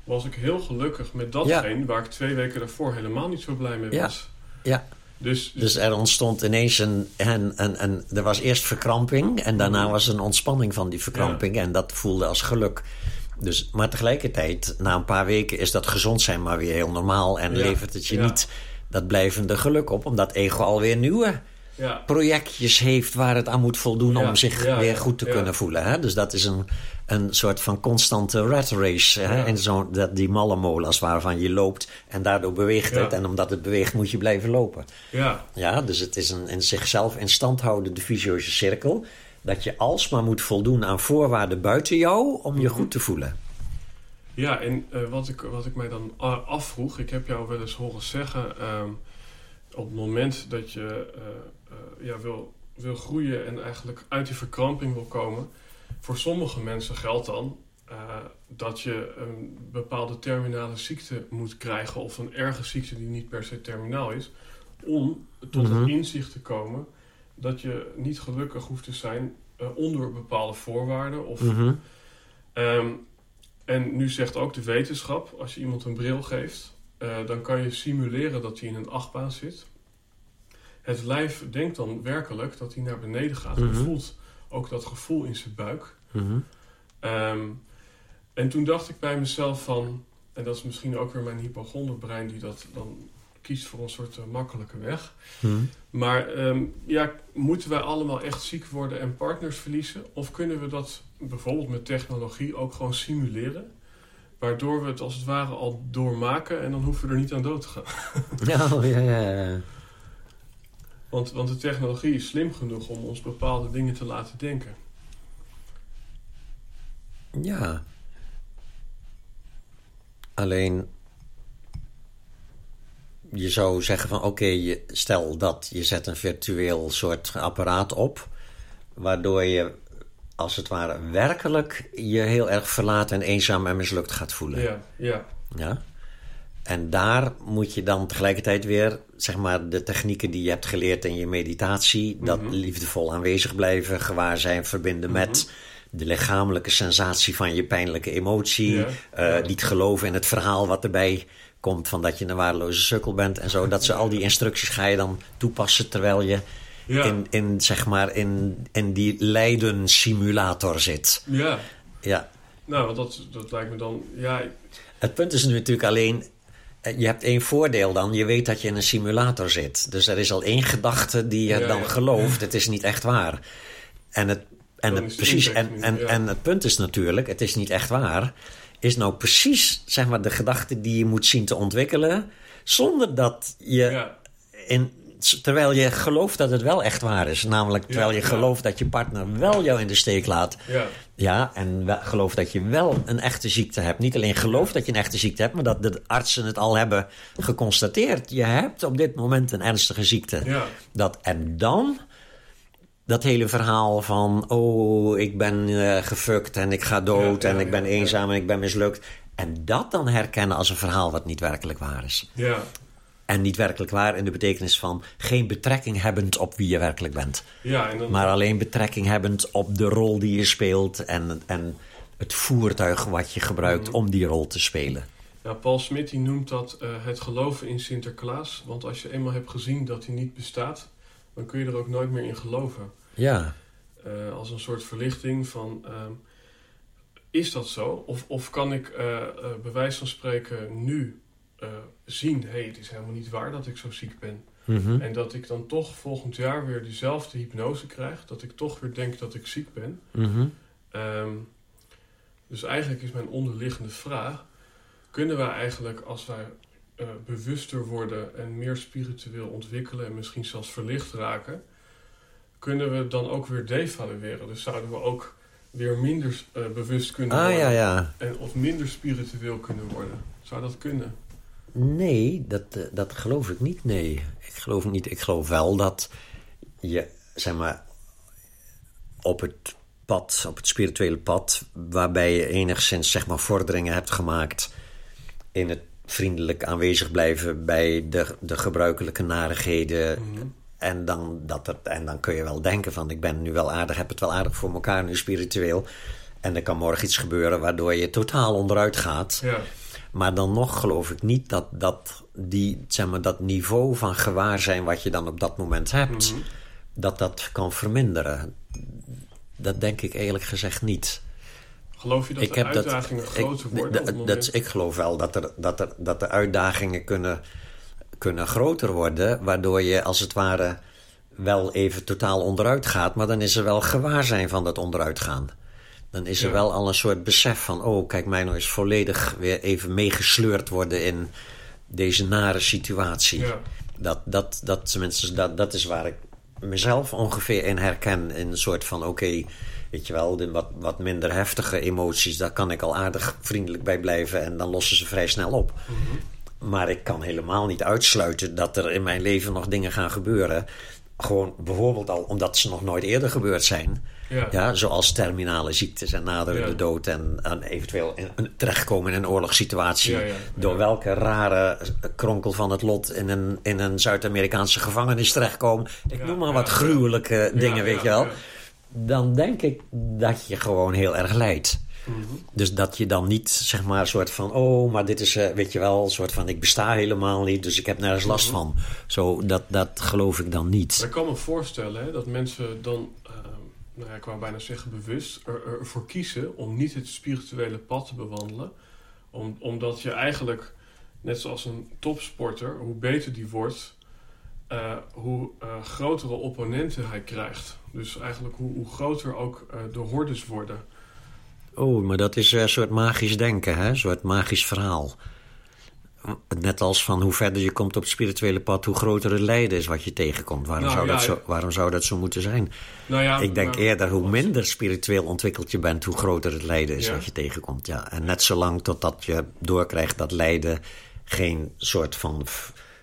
[SPEAKER 1] was ik heel gelukkig met datgene waar ik twee weken daarvoor helemaal niet zo blij mee
[SPEAKER 2] Ja.
[SPEAKER 1] was.
[SPEAKER 2] Ja,
[SPEAKER 1] Dus,
[SPEAKER 2] dus er ontstond ineens een, een, een, een... Er was eerst verkramping en daarna
[SPEAKER 1] Mhm.
[SPEAKER 2] was een ontspanning van die verkramping. En dat voelde als geluk. Dus, maar tegelijkertijd, na een paar weken is dat gezond zijn maar weer heel normaal. En
[SPEAKER 1] Ja.
[SPEAKER 2] levert het je
[SPEAKER 1] Ja.
[SPEAKER 2] niet dat blijvende geluk op. Omdat ego alweer nieuwe
[SPEAKER 1] ja,
[SPEAKER 2] projectjes heeft waar het aan moet voldoen om zich weer goed te kunnen voelen. Hè? Dus dat is een, een soort van constante rat race. Hè? En zo, dat, die malle molas waarvan je loopt en daardoor beweegt het. En omdat het beweegt moet je blijven lopen.
[SPEAKER 1] ja,
[SPEAKER 2] Ja, dus het is een in zichzelf in stand houdende visieuze cirkel. Dat je alsmaar moet voldoen aan voorwaarden buiten jou om je
[SPEAKER 1] Mhm.
[SPEAKER 2] goed te voelen.
[SPEAKER 1] Ja, en eh, wat, ik, wat ik mij dan afvroeg, ik heb jou wel eens horen zeggen, ehm, op het moment dat je eh, ja, wil, wil groeien en eigenlijk uit die verkramping wil komen, voor sommige mensen geldt dan eh, dat je een bepaalde terminale ziekte moet krijgen, of een erge ziekte die niet per se terminaal is, om tot
[SPEAKER 2] Mhm.
[SPEAKER 1] het inzicht te komen dat je niet gelukkig hoeft te zijn eh, onder bepaalde voorwaarden of
[SPEAKER 2] Mhm.
[SPEAKER 1] Ehm, en nu zegt ook de wetenschap, als je iemand een bril geeft, eh, dan kan je simuleren dat hij in een achtbaan zit. Het lijf denkt dan werkelijk dat hij naar beneden gaat en
[SPEAKER 2] Mhm.
[SPEAKER 1] voelt ook dat gevoel in zijn buik.
[SPEAKER 2] Mhm.
[SPEAKER 1] Ehm, en toen dacht ik bij mezelf van, en dat is misschien ook weer mijn hypochonderbrein die dat dan kiest voor een soort eh, makkelijke weg.
[SPEAKER 2] Mhm.
[SPEAKER 1] Maar ehm, ja, moeten wij allemaal echt ziek worden en partners verliezen? Of kunnen we dat bijvoorbeeld met technologie ook gewoon simuleren? Waardoor we het als het ware al doormaken en dan hoeven we er niet aan dood te gaan.
[SPEAKER 2] Ja, ja, ja, ja.
[SPEAKER 1] Want, want de technologie is slim genoeg om ons bepaalde dingen te laten denken.
[SPEAKER 2] Ja. Alleen, je zou zeggen van oké, stel dat je zet een virtueel soort apparaat op, waardoor je als het ware werkelijk je heel erg verlaten en eenzaam en mislukt gaat voelen.
[SPEAKER 1] Ja, ja,
[SPEAKER 2] Ja? En daar moet je dan tegelijkertijd weer, zeg maar, de technieken die je hebt geleerd in je meditatie, dat
[SPEAKER 1] Mhm.
[SPEAKER 2] liefdevol aanwezig blijven, gewaar zijn, verbinden met de lichamelijke sensatie van je pijnlijke emotie,
[SPEAKER 1] Ja,
[SPEAKER 2] eh,
[SPEAKER 1] ja.
[SPEAKER 2] niet geloven in het verhaal wat erbij komt van dat je een waardeloze sukkel bent en zo. Dat ze al die instructies ga je dan toepassen terwijl je
[SPEAKER 1] ja.
[SPEAKER 2] in, in, zeg maar, in, in die lijden simulator zit.
[SPEAKER 1] ja.
[SPEAKER 2] Ja,
[SPEAKER 1] Nou, want dat, dat lijkt me dan... Ja,
[SPEAKER 2] Het punt is nu natuurlijk alleen, je hebt één voordeel dan. Je weet dat je in een simulator zit. Dus er is al één gedachte die je
[SPEAKER 1] Ja,
[SPEAKER 2] dan
[SPEAKER 1] ja.
[SPEAKER 2] gelooft. Het is niet echt waar. En het, en het, precies, en,
[SPEAKER 1] niet,
[SPEAKER 2] en,
[SPEAKER 1] ja.
[SPEAKER 2] en het punt is natuurlijk, het is niet echt waar. Is nou precies zeg maar, de gedachte die je moet zien te ontwikkelen. Zonder dat je in, terwijl je gelooft dat het wel echt waar is. Namelijk terwijl je gelooft dat je partner wel jou in de steek laat.
[SPEAKER 1] ja.
[SPEAKER 2] Ja, en we- geloof dat je wel een echte ziekte hebt. Niet alleen geloof dat je een echte ziekte hebt, maar dat de artsen het al hebben geconstateerd. Je hebt op dit moment een ernstige ziekte.
[SPEAKER 1] ja.
[SPEAKER 2] Dat, en dan dat hele verhaal van: oh, ik ben eh gefukt en ik ga dood
[SPEAKER 1] Ja, ja,
[SPEAKER 2] en ik ben eenzaam en ik ben mislukt. En dat dan herkennen als een verhaal wat niet werkelijk waar is.
[SPEAKER 1] ja.
[SPEAKER 2] En niet werkelijk waar in de betekenis van geen betrekking hebbend op wie je werkelijk bent.
[SPEAKER 1] ja en dan,
[SPEAKER 2] Maar alleen betrekking hebbend op de rol die je speelt en, en het voertuig wat je gebruikt
[SPEAKER 1] Mhm.
[SPEAKER 2] om die rol te spelen.
[SPEAKER 1] Ja, Paul Smit die noemt dat eh, het geloven in Sinterklaas. Want als je eenmaal hebt gezien dat hij niet bestaat, dan kun je er ook nooit meer in geloven.
[SPEAKER 2] Ja,
[SPEAKER 1] Eh, als een soort verlichting van, ehm, is dat zo? Of, of kan ik eh, bij wijze van spreken nu eh, zien, hé, hey, het is helemaal niet waar dat ik zo ziek ben.
[SPEAKER 2] Mhm.
[SPEAKER 1] En dat ik dan toch volgend jaar weer diezelfde hypnose krijg. Dat ik toch weer denk dat ik ziek ben.
[SPEAKER 2] Mhm.
[SPEAKER 1] Ehm, dus eigenlijk is mijn onderliggende vraag: kunnen wij eigenlijk als wij eh, bewuster worden en meer spiritueel ontwikkelen en misschien zelfs verlicht raken, kunnen we dan ook weer devalueren? Dus zouden we ook weer minder eh, bewust kunnen
[SPEAKER 2] Ah
[SPEAKER 1] worden
[SPEAKER 2] ja, ja.
[SPEAKER 1] En, of minder spiritueel kunnen worden? Zou dat kunnen?
[SPEAKER 2] Nee, dat, eh, dat geloof ik niet. Nee, ik geloof niet. Ik geloof wel dat je, zeg maar, op het pad, op het spirituele pad, waarbij je enigszins, zeg maar, vorderingen hebt gemaakt in het vriendelijk aanwezig blijven bij de, de gebruikelijke narigheden.
[SPEAKER 1] Mhm.
[SPEAKER 2] En dan, dat er, en dan kun je wel denken van ik ben nu wel aardig, heb het wel aardig voor elkaar nu spiritueel. En er kan morgen iets gebeuren waardoor je totaal onderuit gaat.
[SPEAKER 1] Ja,
[SPEAKER 2] Maar dan nog geloof ik niet dat, dat, die, zeg maar, dat niveau van gewaarzijn wat je dan op dat moment hebt,
[SPEAKER 1] Mhm.
[SPEAKER 2] dat dat kan verminderen. Dat denk ik eerlijk gezegd niet.
[SPEAKER 1] geloof je dat de uitdagingen groter
[SPEAKER 2] ik,
[SPEAKER 1] worden?
[SPEAKER 2] dat, ik geloof wel dat, er, dat, er, dat de uitdagingen kunnen, kunnen groter worden, waardoor je als het ware wel even totaal onderuit gaat, maar dan is er wel gewaarzijn van dat onderuitgaan. Dan is er
[SPEAKER 1] Ja.
[SPEAKER 2] wel al een soort besef van: oh, kijk, mij nou eens volledig weer even meegesleurd worden in deze nare situatie.
[SPEAKER 1] Ja.
[SPEAKER 2] Dat, dat, dat, tenminste, dat, dat is waar ik mezelf ongeveer in herken. In een soort van: oké, weet je wel, de wat, wat minder heftige emoties, daar kan ik al aardig vriendelijk bij blijven en dan lossen ze vrij snel op. Maar ik kan helemaal niet uitsluiten dat er in mijn leven nog dingen gaan gebeuren. Gewoon bijvoorbeeld al omdat ze nog nooit eerder gebeurd zijn.
[SPEAKER 1] Ja.
[SPEAKER 2] Ja, zoals terminale ziektes en naderende
[SPEAKER 1] Ja.
[SPEAKER 2] dood en, en eventueel in, in- terechtkomen in een oorlogssituatie. Door welke rare kronkel van het lot in een, in een Zuid-Amerikaanse gevangenis terechtkomen. Ik noem maar wat gruwelijke dingen, weet je wel. Dan denk ik dat je gewoon heel erg lijdt.
[SPEAKER 1] Mhm.
[SPEAKER 2] Dus dat je dan niet, zeg maar, een soort van... oh, maar dit is, eh, weet je wel, een soort van... ik besta helemaal niet, dus ik heb nergens last
[SPEAKER 1] Mhm.
[SPEAKER 2] van. Zo, dat, dat geloof ik dan niet.
[SPEAKER 1] Maar ik kan me voorstellen hè, dat mensen dan, nou ja, ik wou bijna zeggen bewust, er, ervoor kiezen om niet het spirituele pad te bewandelen. Om, omdat je eigenlijk, net zoals een topsporter, hoe beter die wordt, eh, hoe eh, grotere opponenten hij krijgt. Dus eigenlijk hoe, hoe groter ook eh, de hordes worden.
[SPEAKER 2] Oh, maar dat is een soort magisch denken, hè? Een soort magisch verhaal. Net als van hoe verder je komt op het spirituele pad... hoe groter het lijden is wat je tegenkomt. Waarom,
[SPEAKER 1] Nou,
[SPEAKER 2] zou,
[SPEAKER 1] ja,
[SPEAKER 2] dat zo, waarom zou dat zo moeten zijn?
[SPEAKER 1] Nou ja,
[SPEAKER 2] Ik denk eerder hoe minder spiritueel ontwikkeld je bent... hoe groter het lijden is
[SPEAKER 1] Ja.
[SPEAKER 2] wat je tegenkomt. Ja. En net zolang totdat je doorkrijgt dat lijden... geen soort van,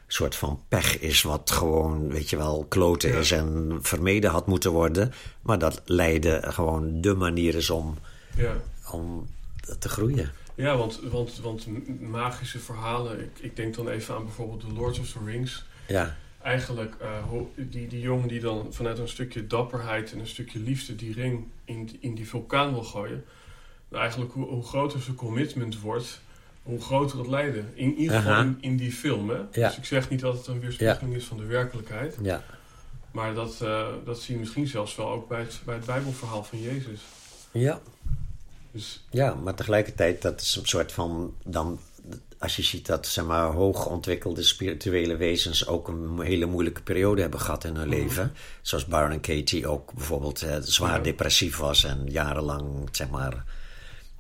[SPEAKER 2] soort van pech is wat gewoon, weet je wel, kloten is... en vermeden had moeten worden. Maar dat lijden gewoon de manier is om,
[SPEAKER 1] Ja.
[SPEAKER 2] om te groeien.
[SPEAKER 1] Ja, want, want, want magische verhalen, ik, ik denk dan even aan bijvoorbeeld The Lord of the Rings.
[SPEAKER 2] Ja,
[SPEAKER 1] Eigenlijk, eh, die, die jongen die dan vanuit een stukje dapperheid en een stukje liefde die ring in, die- in die vulkaan wil gooien. Nou, eigenlijk, hoe, hoe groter zijn commitment wordt, hoe groter het lijden. In ieder geval in die film. Hè?
[SPEAKER 2] Ja.
[SPEAKER 1] Dus ik zeg niet dat het een weerspiegeling is van de werkelijkheid.
[SPEAKER 2] ja.
[SPEAKER 1] Maar dat, eh, dat zie je misschien zelfs wel ook bij het, bij het Bijbelverhaal van Jezus.
[SPEAKER 2] Ja,
[SPEAKER 1] Dus
[SPEAKER 2] ja, maar tegelijkertijd, dat is een soort van. Dan, als je ziet dat zeg maar, hoogontwikkelde spirituele wezens ook een hele moeilijke periode hebben gehad in hun
[SPEAKER 1] Mhm.
[SPEAKER 2] leven. Zoals Byron Katie ook bijvoorbeeld eh, zwaar
[SPEAKER 1] Ja.
[SPEAKER 2] depressief was en jarenlang zeg maar,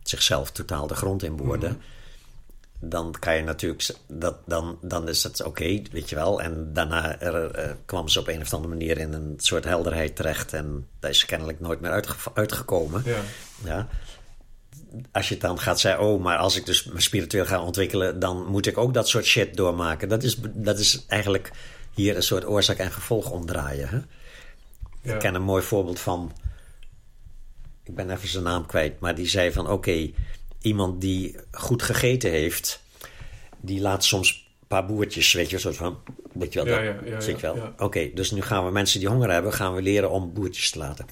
[SPEAKER 2] zichzelf totaal de grond inboorde.
[SPEAKER 1] Mhm.
[SPEAKER 2] Dan kan je natuurlijk, dat, dan, dan is het oké, weet je wel. En daarna er, eh, kwam ze op een of andere manier in een soort helderheid terecht. En daar is ze kennelijk nooit meer uitge- uitgekomen.
[SPEAKER 1] ja,
[SPEAKER 2] Ja. Als je dan gaat zeggen, oh, maar als ik dus me spiritueel ga ontwikkelen, dan moet ik ook dat soort shit doormaken. Dat is, dat is eigenlijk hier een soort oorzaak en gevolg omdraaien. Hè?
[SPEAKER 1] ja.
[SPEAKER 2] Ik ken een mooi voorbeeld van, ik ben even zijn naam kwijt, maar die zei van, oké, iemand die goed gegeten heeft, die laat soms een paar boertjes, weet je, soort van, weet je wel,
[SPEAKER 1] Ja, ja,
[SPEAKER 2] wel. Oké, dus nu gaan we mensen die honger hebben, gaan we leren om boertjes te laten.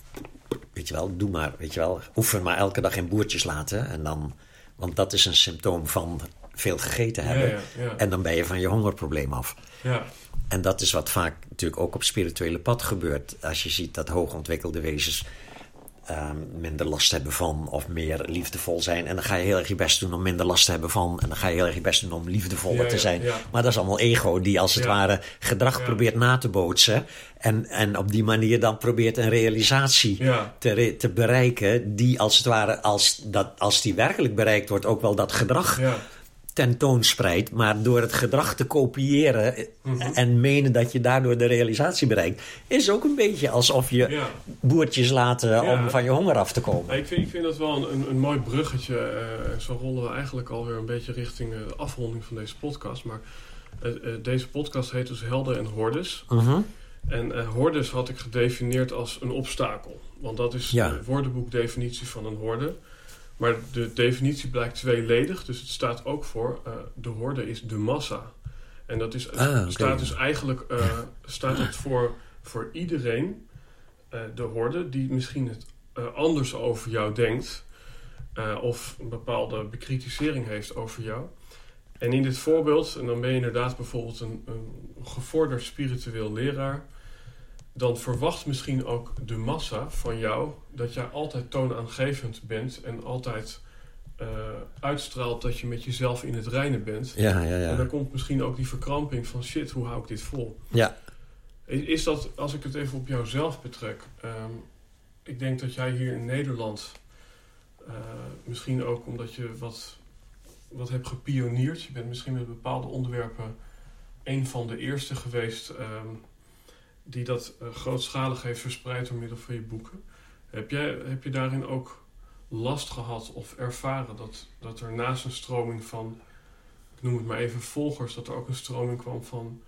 [SPEAKER 2] Weet je wel, doe maar, weet je wel. Oefen maar elke dag in boertjes laten. En dan, want dat is een symptoom van veel gegeten hebben.
[SPEAKER 1] ja, ja.
[SPEAKER 2] En dan ben je van je hongerprobleem af.
[SPEAKER 1] ja.
[SPEAKER 2] En dat is wat vaak natuurlijk ook op spirituele pad gebeurt. Als je ziet dat hoogontwikkelde wezens ehm, minder last hebben van of meer liefdevol zijn. En dan ga je heel erg je best doen om minder last te hebben van. En dan ga je heel erg je best doen om liefdevoller
[SPEAKER 1] Ja,
[SPEAKER 2] te zijn.
[SPEAKER 1] ja.
[SPEAKER 2] Maar dat is allemaal ego die als het ware gedrag probeert na te bootsen. En, en op die manier dan probeert een realisatie te, te bereiken. Die als het ware, als, dat, als die werkelijk bereikt wordt, ook wel dat gedrag
[SPEAKER 1] Ja.
[SPEAKER 2] Tentoonspreidt. Maar door het gedrag te kopiëren eh,
[SPEAKER 1] Mhm.
[SPEAKER 2] en menen dat je daardoor de realisatie bereikt, is ook een beetje alsof je
[SPEAKER 1] Ja.
[SPEAKER 2] boertjes laten
[SPEAKER 1] Ja.
[SPEAKER 2] om van je honger af te komen.
[SPEAKER 1] Ik, vind, ik vind dat wel een, een, een mooi bruggetje. eh, zo rollen we eigenlijk alweer een beetje richting eh, de afronding van deze podcast. Maar eh, eh, deze podcast heet dus Helden en Hordes.
[SPEAKER 2] Mhm.
[SPEAKER 1] En eh, hordes had ik gedefinieerd als een obstakel. Want dat is
[SPEAKER 2] Ja.
[SPEAKER 1] de woordenboekdefinitie van een horde. Maar de definitie blijkt tweeledig. Dus het staat ook voor... eh, de horde is de massa. En dat is,
[SPEAKER 2] Ah,
[SPEAKER 1] staat dus eigenlijk eh, staat het voor, voor iedereen... eh, de horde die misschien het anders over jou denkt... of een bepaalde bekritisering heeft over jou... En in dit voorbeeld, en dan ben je inderdaad bijvoorbeeld een, een gevorderd spiritueel leraar, dan verwacht misschien ook de massa van jou dat jij altijd toonaangevend bent en altijd eh, uitstraalt dat je met jezelf in het reinen bent.
[SPEAKER 2] Ja, ja,
[SPEAKER 1] En dan
[SPEAKER 2] ja.
[SPEAKER 1] komt misschien ook die verkramping van shit, hoe hou ik dit vol?
[SPEAKER 2] ja.
[SPEAKER 1] Is is dat, als ik het even op jouzelf betrek, ehm, ik denk dat jij hier in Nederland, eh, misschien ook omdat je wat, wat hebt gepioneerd, je bent misschien met bepaalde onderwerpen een van de eerste geweest ehm, die dat eh, grootschalig heeft verspreid door middel van je boeken. Heb, jij, heb je daarin ook last gehad of ervaren dat, dat er naast een stroming van, ik noem het maar even volgers, dat er ook een stroming kwam van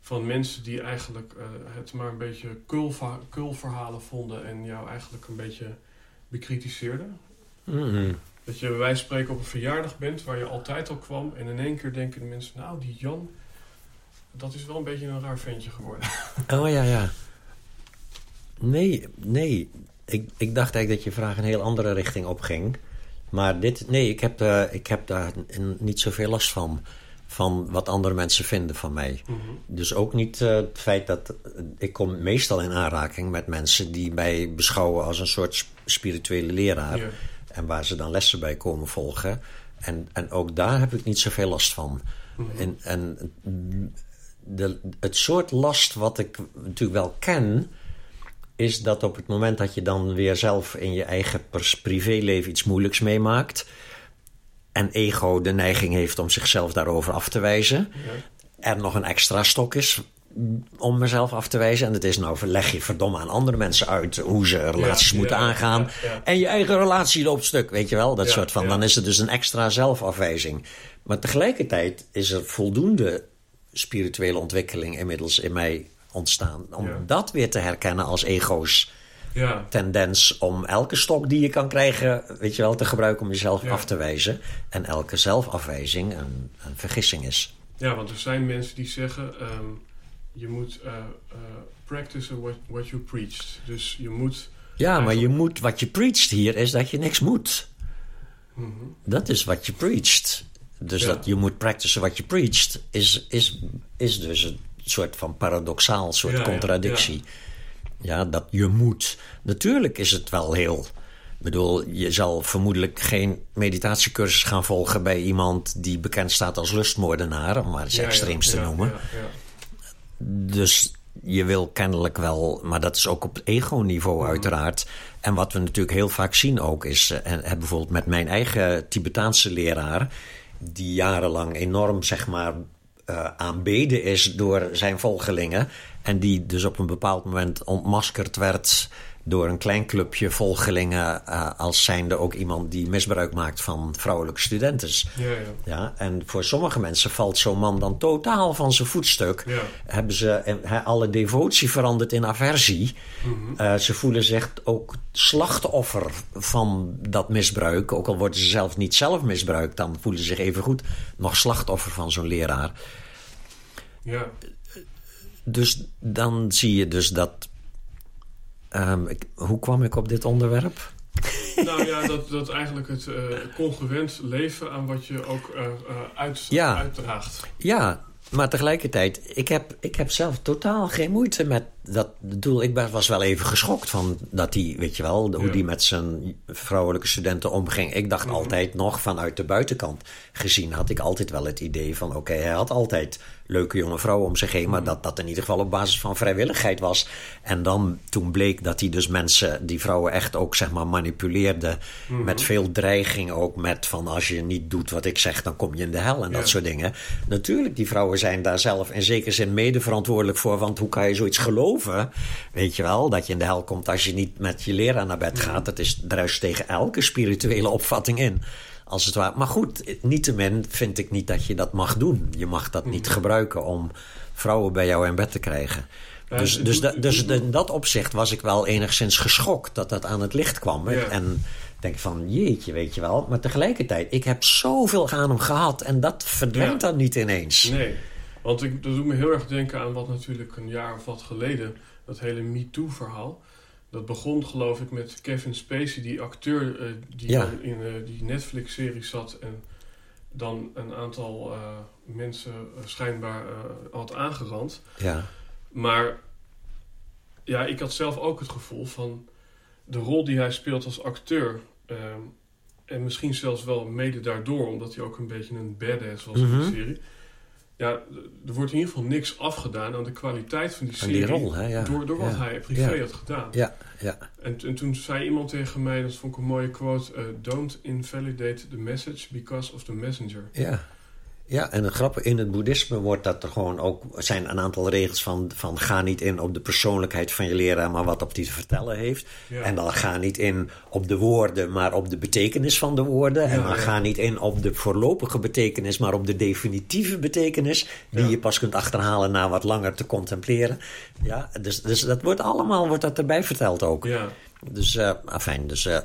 [SPEAKER 1] van mensen die eigenlijk eh, het maar een beetje kulva- kulverhalen vonden en jou eigenlijk een beetje bekritiseerden.
[SPEAKER 2] Mhm.
[SPEAKER 1] Dat je bij wijze van spreken op een verjaardag bent waar je altijd al kwam en in één keer denken de mensen, nou die Jan, dat is wel een beetje een raar ventje geworden.
[SPEAKER 2] Oh ja, ja. Nee, nee. Ik, ik dacht eigenlijk dat je vraag een heel andere richting opging. Maar dit, nee, ik heb, eh, ik heb daar niet zoveel last van. Van wat andere mensen vinden van mij. Dus ook niet eh, het feit dat. ik kom meestal in aanraking met mensen die mij beschouwen als een soort sp- spirituele leraar. En waar ze dan lessen bij komen volgen. En, en ook daar heb ik niet zoveel last van.
[SPEAKER 1] Mhm.
[SPEAKER 2] En, en de, het soort last wat ik natuurlijk wel ken, is dat op het moment dat je dan weer zelf in je eigen privéleven iets moeilijks meemaakt. En ego de neiging heeft om zichzelf daarover af te wijzen.
[SPEAKER 1] Ja.
[SPEAKER 2] Er nog een extra stok is om mezelf af te wijzen. En dat is nou, verleg je verdomme aan andere mensen uit hoe ze relaties
[SPEAKER 1] Ja,
[SPEAKER 2] moeten
[SPEAKER 1] ja,
[SPEAKER 2] aangaan. En je eigen relatie loopt stuk, weet je wel. Dat soort van. Dan is het dus een extra zelfafwijzing. Maar tegelijkertijd is er voldoende spirituele ontwikkeling inmiddels in mij ontstaan. Om
[SPEAKER 1] Ja.
[SPEAKER 2] dat weer te herkennen als ego's
[SPEAKER 1] Ja.
[SPEAKER 2] tendens om elke stok die je kan krijgen, weet je wel, te gebruiken om jezelf
[SPEAKER 1] Ja.
[SPEAKER 2] af te wijzen. En elke zelfafwijzing een, een vergissing is.
[SPEAKER 1] ja, want er zijn mensen die zeggen, ehm, je moet eh eh practice what, what you preached. Dus je moet...
[SPEAKER 2] Ja, maar je moet, wat je preacht hier is dat je niks moet.
[SPEAKER 1] Mhm.
[SPEAKER 2] Dat is wat je preacht. Dus
[SPEAKER 1] Ja.
[SPEAKER 2] dat je moet practicen wat je preacht, is, is, is dus een soort van paradoxaal, soort
[SPEAKER 1] Ja,
[SPEAKER 2] contradictie. Ja, dat je moet. Natuurlijk is het wel heel. Ik bedoel, je zal vermoedelijk geen meditatiecursus gaan volgen bij iemand die bekend staat als lustmoordenaar, om maar eens extreems te noemen. Dus je wil kennelijk wel, maar dat is ook op ego-niveau uiteraard. En wat we natuurlijk heel vaak zien ook is, eh, en, en bijvoorbeeld met mijn eigen Tibetaanse leraar, die jarenlang enorm zeg maar eh, aanbeden is door zijn volgelingen. En die dus op een bepaald moment ontmaskerd werd door een klein clubje volgelingen. eh, als zijnde ook iemand die misbruik maakt van vrouwelijke studenten.
[SPEAKER 1] Ja, ja.
[SPEAKER 2] Ja, en voor sommige mensen valt zo'n man dan totaal van zijn voetstuk.
[SPEAKER 1] Ja.
[SPEAKER 2] Hebben ze eh, hè, alle devotie veranderd in aversie.
[SPEAKER 1] Mhm.
[SPEAKER 2] Eh, ze voelen zich ook slachtoffer van dat misbruik. Ook al worden ze zelf niet zelf misbruikt, dan voelen ze zich even goed nog slachtoffer van zo'n leraar.
[SPEAKER 1] ja.
[SPEAKER 2] Dus dan zie je dus dat. Ehm, ik- hoe kwam ik op dit onderwerp?
[SPEAKER 1] Nou ja, dat, dat eigenlijk het eh, congruent leven aan wat je ook eh, eh, uit,
[SPEAKER 2] Ja.
[SPEAKER 1] uitdraagt.
[SPEAKER 2] Ja, maar tegelijkertijd, ik heb, ik heb zelf totaal geen moeite met dat bedoel, ik was wel even geschokt van dat hij, weet je wel, hoe
[SPEAKER 1] Ja.
[SPEAKER 2] die met zijn vrouwelijke studenten omging. Ik dacht
[SPEAKER 1] Mhm.
[SPEAKER 2] altijd nog vanuit de buitenkant gezien, had ik altijd wel het idee van: oké, hij had altijd leuke jonge vrouwen om zich heen,
[SPEAKER 1] Mhm.
[SPEAKER 2] maar dat dat in ieder geval op basis van vrijwilligheid was. En dan toen bleek dat hij dus mensen, die vrouwen echt ook zeg maar manipuleerde
[SPEAKER 1] Mhm.
[SPEAKER 2] met veel dreiging ook met van als je niet doet wat ik zeg, dan kom je in de hel en
[SPEAKER 1] Ja.
[SPEAKER 2] dat soort dingen. Natuurlijk, die vrouwen zijn daar zelf in zekere zin mede verantwoordelijk voor. Want hoe kan je zoiets geloven? Weet je wel, dat je in de hel komt als je niet met je leraar naar bed gaat. Dat is druist tegen elke spirituele opvatting in. Als het ware. Maar goed, niettemin vind ik niet dat je dat mag doen. Je mag dat niet gebruiken om vrouwen bij jou in bed te krijgen. Dus dus, da- dus in dat opzicht was ik wel enigszins geschokt dat dat aan het licht kwam.
[SPEAKER 1] Ja.
[SPEAKER 2] En denk van jeetje, weet je wel. Maar tegelijkertijd, ik heb zoveel aan hem gehad en dat verdwijnt
[SPEAKER 1] Ja.
[SPEAKER 2] dan niet ineens.
[SPEAKER 1] Nee, want ik, dat doet me heel erg denken aan wat natuurlijk een jaar of wat geleden, dat hele MeToo-verhaal. Dat begon geloof ik met Kevin Spacey, die acteur eh, die
[SPEAKER 2] Ja.
[SPEAKER 1] in eh, die Netflix-serie zat en dan een aantal eh, mensen schijnbaar had aangerand.
[SPEAKER 2] Ja,
[SPEAKER 1] Maar ja, ik had zelf ook het gevoel van de rol die hij speelt als acteur. ehm, en misschien zelfs wel mede daardoor, omdat hij ook een beetje een badass was in
[SPEAKER 2] Mhm.
[SPEAKER 1] de serie. Ja, er wordt in ieder geval niks afgedaan aan de kwaliteit van die serie.
[SPEAKER 2] die rol, hè, ja.
[SPEAKER 1] Door, door wat
[SPEAKER 2] Ja.
[SPEAKER 1] hij privé
[SPEAKER 2] Ja.
[SPEAKER 1] had gedaan.
[SPEAKER 2] ja, ja.
[SPEAKER 1] En, en toen zei iemand tegen mij, dat vond ik een mooie quote: eh, Don't invalidate the message because of the messenger.
[SPEAKER 2] Ja. Ja, en het grappige, in het boeddhisme wordt dat er gewoon ook, zijn een aantal regels van, van ga niet in op de persoonlijkheid van je leraar, maar wat op die te vertellen heeft.
[SPEAKER 1] Ja.
[SPEAKER 2] En dan ga niet in op de woorden, maar op de betekenis van de woorden. en dan
[SPEAKER 1] ja.
[SPEAKER 2] ga niet in op de voorlopige betekenis, maar op de definitieve betekenis, die je pas kunt achterhalen na wat langer te contempleren. Ja, dus, dus dat wordt allemaal wordt dat erbij verteld ook.
[SPEAKER 1] Ja,
[SPEAKER 2] Dus, eh afijn, dus eh,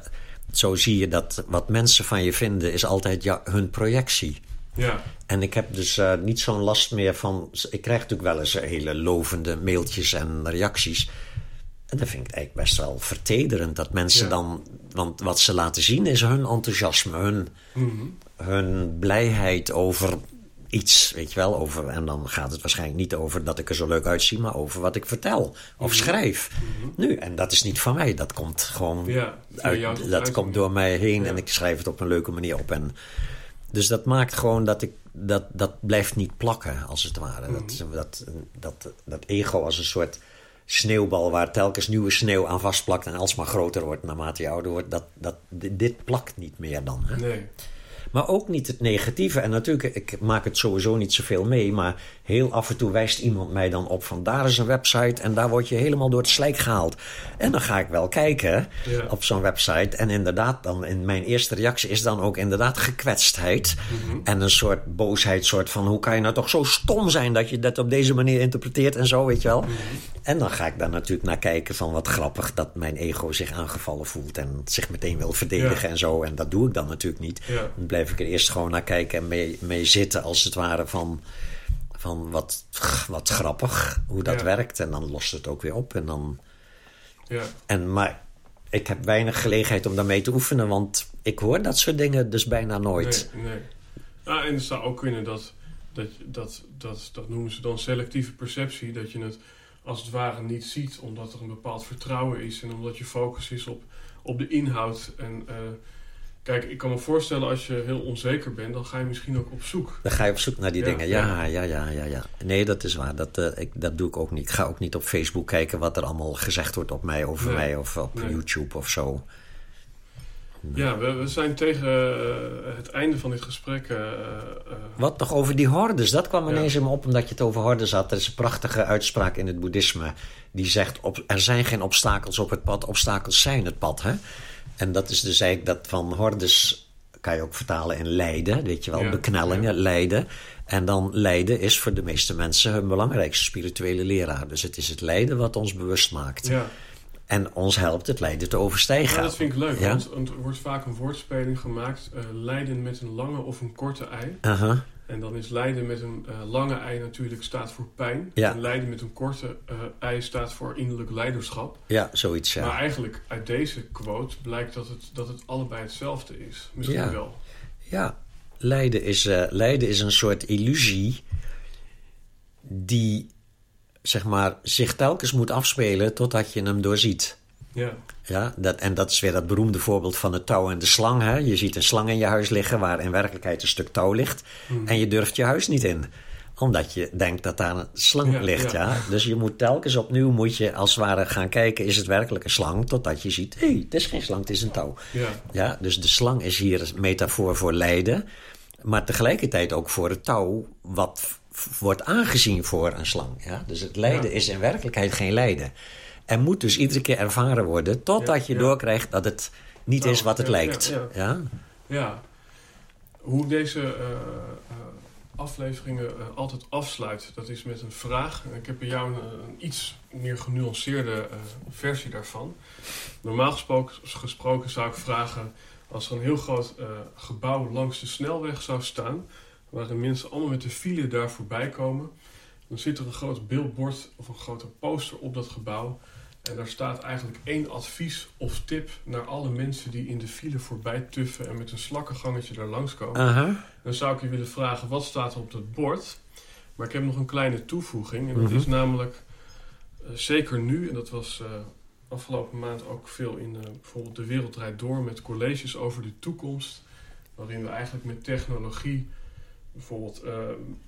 [SPEAKER 2] zo zie je dat wat mensen van je vinden is altijd ja, hun projectie.
[SPEAKER 1] Ja,
[SPEAKER 2] En ik heb dus eh, niet zo'n last meer van. Ik krijg natuurlijk wel eens hele lovende mailtjes en reacties. En dat vind ik eigenlijk best wel vertederend. Dat mensen
[SPEAKER 1] Ja.
[SPEAKER 2] dan. Want wat ze laten zien is hun enthousiasme, hun,
[SPEAKER 1] Mhm.
[SPEAKER 2] hun blijheid over iets. Weet je wel? Over, en dan gaat het waarschijnlijk niet over dat ik er zo leuk uitzie, maar over wat ik vertel of
[SPEAKER 1] Mhm.
[SPEAKER 2] schrijf. Nu, en dat is niet van mij. Dat komt gewoon
[SPEAKER 1] ja.
[SPEAKER 2] uit- dat komt door mij heen
[SPEAKER 1] Ja.
[SPEAKER 2] en ik schrijf het op een leuke manier op. En, dus dat maakt gewoon dat ik. Dat, dat blijft niet plakken, als het ware.
[SPEAKER 1] Mhm.
[SPEAKER 2] dat, dat, dat, dat ego als een soort sneeuwbal waar telkens nieuwe sneeuw aan vastplakt en alsmaar groter wordt naarmate je ouder wordt. Dat, dat, dit dit plakt niet meer dan. Hè?
[SPEAKER 1] Nee.
[SPEAKER 2] Maar ook niet het negatieve. En natuurlijk, ik maak het sowieso niet zoveel mee. Maar heel af en toe wijst iemand mij dan op van daar is een website. En daar word je helemaal door het slijk gehaald. En dan ga ik wel kijken
[SPEAKER 1] Ja.
[SPEAKER 2] op zo'n website. En inderdaad, dan in mijn eerste reactie is dan ook inderdaad gekwetstheid.
[SPEAKER 1] Mhm.
[SPEAKER 2] En een soort boosheid, soort van hoe kan je nou toch zo stom zijn dat je dat op deze manier interpreteert en zo, weet je wel.
[SPEAKER 1] Mhm.
[SPEAKER 2] En dan ga ik daar natuurlijk naar kijken van wat grappig dat mijn ego zich aangevallen voelt en zich meteen wil verdedigen
[SPEAKER 1] Ja.
[SPEAKER 2] en zo. En dat doe ik dan natuurlijk niet.
[SPEAKER 1] Ja.
[SPEAKER 2] Dan blijf ik er eerst gewoon naar kijken en mee, mee zitten als het ware van, van wat, wat grappig hoe dat
[SPEAKER 1] Ja.
[SPEAKER 2] werkt. En dan lost het ook weer op. En dan,
[SPEAKER 1] Ja.
[SPEAKER 2] en, maar ik heb weinig gelegenheid om daarmee te oefenen, want ik hoor dat soort dingen dus bijna nooit.
[SPEAKER 1] Nee, nee. Ah, en het zou ook kunnen dat, dat, dat, dat, dat noemen ze dan selectieve perceptie, dat je het als het ware niet ziet, omdat er een bepaald vertrouwen is en omdat je focus is op, op de inhoud. En eh, kijk, ik kan me voorstellen als je heel onzeker bent, dan ga je misschien ook op zoek.
[SPEAKER 2] Dan ga je op zoek naar die
[SPEAKER 1] Ja,
[SPEAKER 2] dingen.
[SPEAKER 1] ja.
[SPEAKER 2] Ja, ja, ja, ja. Nee, dat is waar. Dat, eh, ik, dat doe ik ook niet. Ik ga ook niet op Facebook kijken wat er allemaal gezegd wordt op mij, over
[SPEAKER 1] Nee.
[SPEAKER 2] mij of op
[SPEAKER 1] Nee.
[SPEAKER 2] YouTube of zo.
[SPEAKER 1] Ja, we, we zijn tegen eh, het einde van dit gesprek. eh,
[SPEAKER 2] Wat nog over die hordes? Dat kwam
[SPEAKER 1] Ja.
[SPEAKER 2] ineens in me op omdat je het over hordes had. Er is een prachtige uitspraak in het boeddhisme. Die zegt, op, er zijn geen obstakels op het pad. Obstakels zijn het pad. Hè? En dat is dus eigenlijk dat van hordes... kan je ook vertalen in lijden. Weet je wel,
[SPEAKER 1] Ja.
[SPEAKER 2] beknellingen,
[SPEAKER 1] Ja.
[SPEAKER 2] lijden. En dan lijden is voor de meeste mensen hun belangrijkste spirituele leraar. Dus het is het lijden wat ons bewust maakt.
[SPEAKER 1] ja.
[SPEAKER 2] En ons helpt het lijden te overstijgen.
[SPEAKER 1] Maar dat vind ik leuk,
[SPEAKER 2] Ja?
[SPEAKER 1] want, er wordt vaak een woordspeling gemaakt. eh lijden met een lange of een korte ei. En dan is lijden met een eh, lange ei natuurlijk staat voor pijn.
[SPEAKER 2] Ja.
[SPEAKER 1] En lijden met een korte eh, ei staat voor innerlijk leiderschap.
[SPEAKER 2] Ja, zoiets, ja.
[SPEAKER 1] Maar eigenlijk uit deze quote blijkt dat het, dat het allebei hetzelfde is. Misschien
[SPEAKER 2] Ja.
[SPEAKER 1] wel.
[SPEAKER 2] Ja, lijden is, eh, lijden is een soort illusie die zeg maar, zich telkens moet afspelen totdat je hem doorziet.
[SPEAKER 1] Ja.
[SPEAKER 2] Ja, dat, en dat is weer dat beroemde voorbeeld van het touw en de slang. Hè? Je ziet een slang in je huis liggen waar in werkelijkheid een stuk touw ligt. En je durft je huis niet in omdat je denkt dat daar een slang
[SPEAKER 1] Ja,
[SPEAKER 2] ligt. Ja.
[SPEAKER 1] ja.
[SPEAKER 2] Dus je moet telkens opnieuw moet je als het ware gaan kijken... is het werkelijk een slang? Totdat je ziet, hé, hey, het is geen slang, het is een touw.
[SPEAKER 1] Ja.
[SPEAKER 2] Ja, dus de slang is hier een metafoor voor lijden... maar tegelijkertijd ook voor het touw... wat wordt aangezien voor een slang. Ja? Dus het lijden is in werkelijkheid geen lijden. En moet dus iedere keer ervaren worden... totdat je doorkrijgt dat het niet is wat het lijkt.
[SPEAKER 1] ja,
[SPEAKER 2] Ja.
[SPEAKER 1] Hoe deze eh, eh, afleveringen eh, altijd afsluit, dat is met een vraag. Ik heb bij jou een, een iets meer genuanceerde versie daarvan. Normaal gesproken, gesproken zou ik vragen... als er een heel groot gebouw langs de snelweg zou staan... waar de mensen allemaal met de file daar voorbij komen... dan zit er een groot billboard of een grote poster op dat gebouw... En daar staat eigenlijk één advies of tip naar alle mensen die in de file voorbij tuffen en met een slakkengangetje daar langskomen.
[SPEAKER 2] Aha.
[SPEAKER 1] Dan zou ik je willen vragen, wat staat er op dat bord? Maar ik heb nog een kleine toevoeging. En dat
[SPEAKER 2] Mhm.
[SPEAKER 1] is namelijk, eh, zeker nu, en dat was eh, afgelopen maand ook veel in eh, bijvoorbeeld De Wereld Draait Door... met colleges over de toekomst. Waarin we eigenlijk met technologie bijvoorbeeld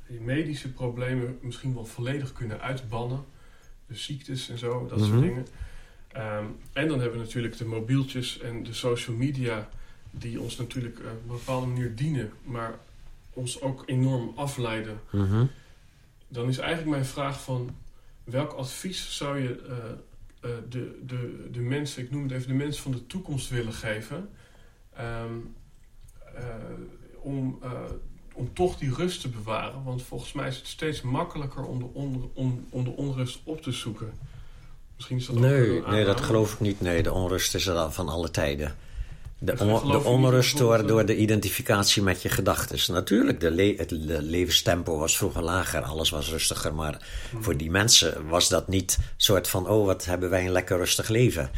[SPEAKER 1] medische problemen misschien wel volledig kunnen uitbannen. De ziektes en zo, dat
[SPEAKER 2] Mhm.
[SPEAKER 1] soort dingen. Ehm, en dan hebben we natuurlijk de mobieltjes en de social media... die ons natuurlijk eh, op een bepaalde manier dienen... maar ons ook enorm afleiden.
[SPEAKER 2] Mhm.
[SPEAKER 1] Dan is eigenlijk mijn vraag van... welk advies zou je eh, eh, de, de, de mensen... ik noem het even de mensen van de toekomst willen geven... ehm, eh, om, om toch die rust te bewaren. Want volgens mij is het steeds makkelijker om de, on, om, om de onrust op te zoeken. Misschien is dat
[SPEAKER 2] Nee, nee, dat geloof ik niet. Nee, de onrust is er al van alle tijden. De,
[SPEAKER 1] Dus
[SPEAKER 2] on- de onrust door, door de identificatie met je gedachten. Natuurlijk, de, le- het de levenstempo was vroeger lager, alles was rustiger. Maar
[SPEAKER 1] Hmm.
[SPEAKER 2] voor die mensen was dat niet soort van... oh, wat hebben wij een lekker rustig leven.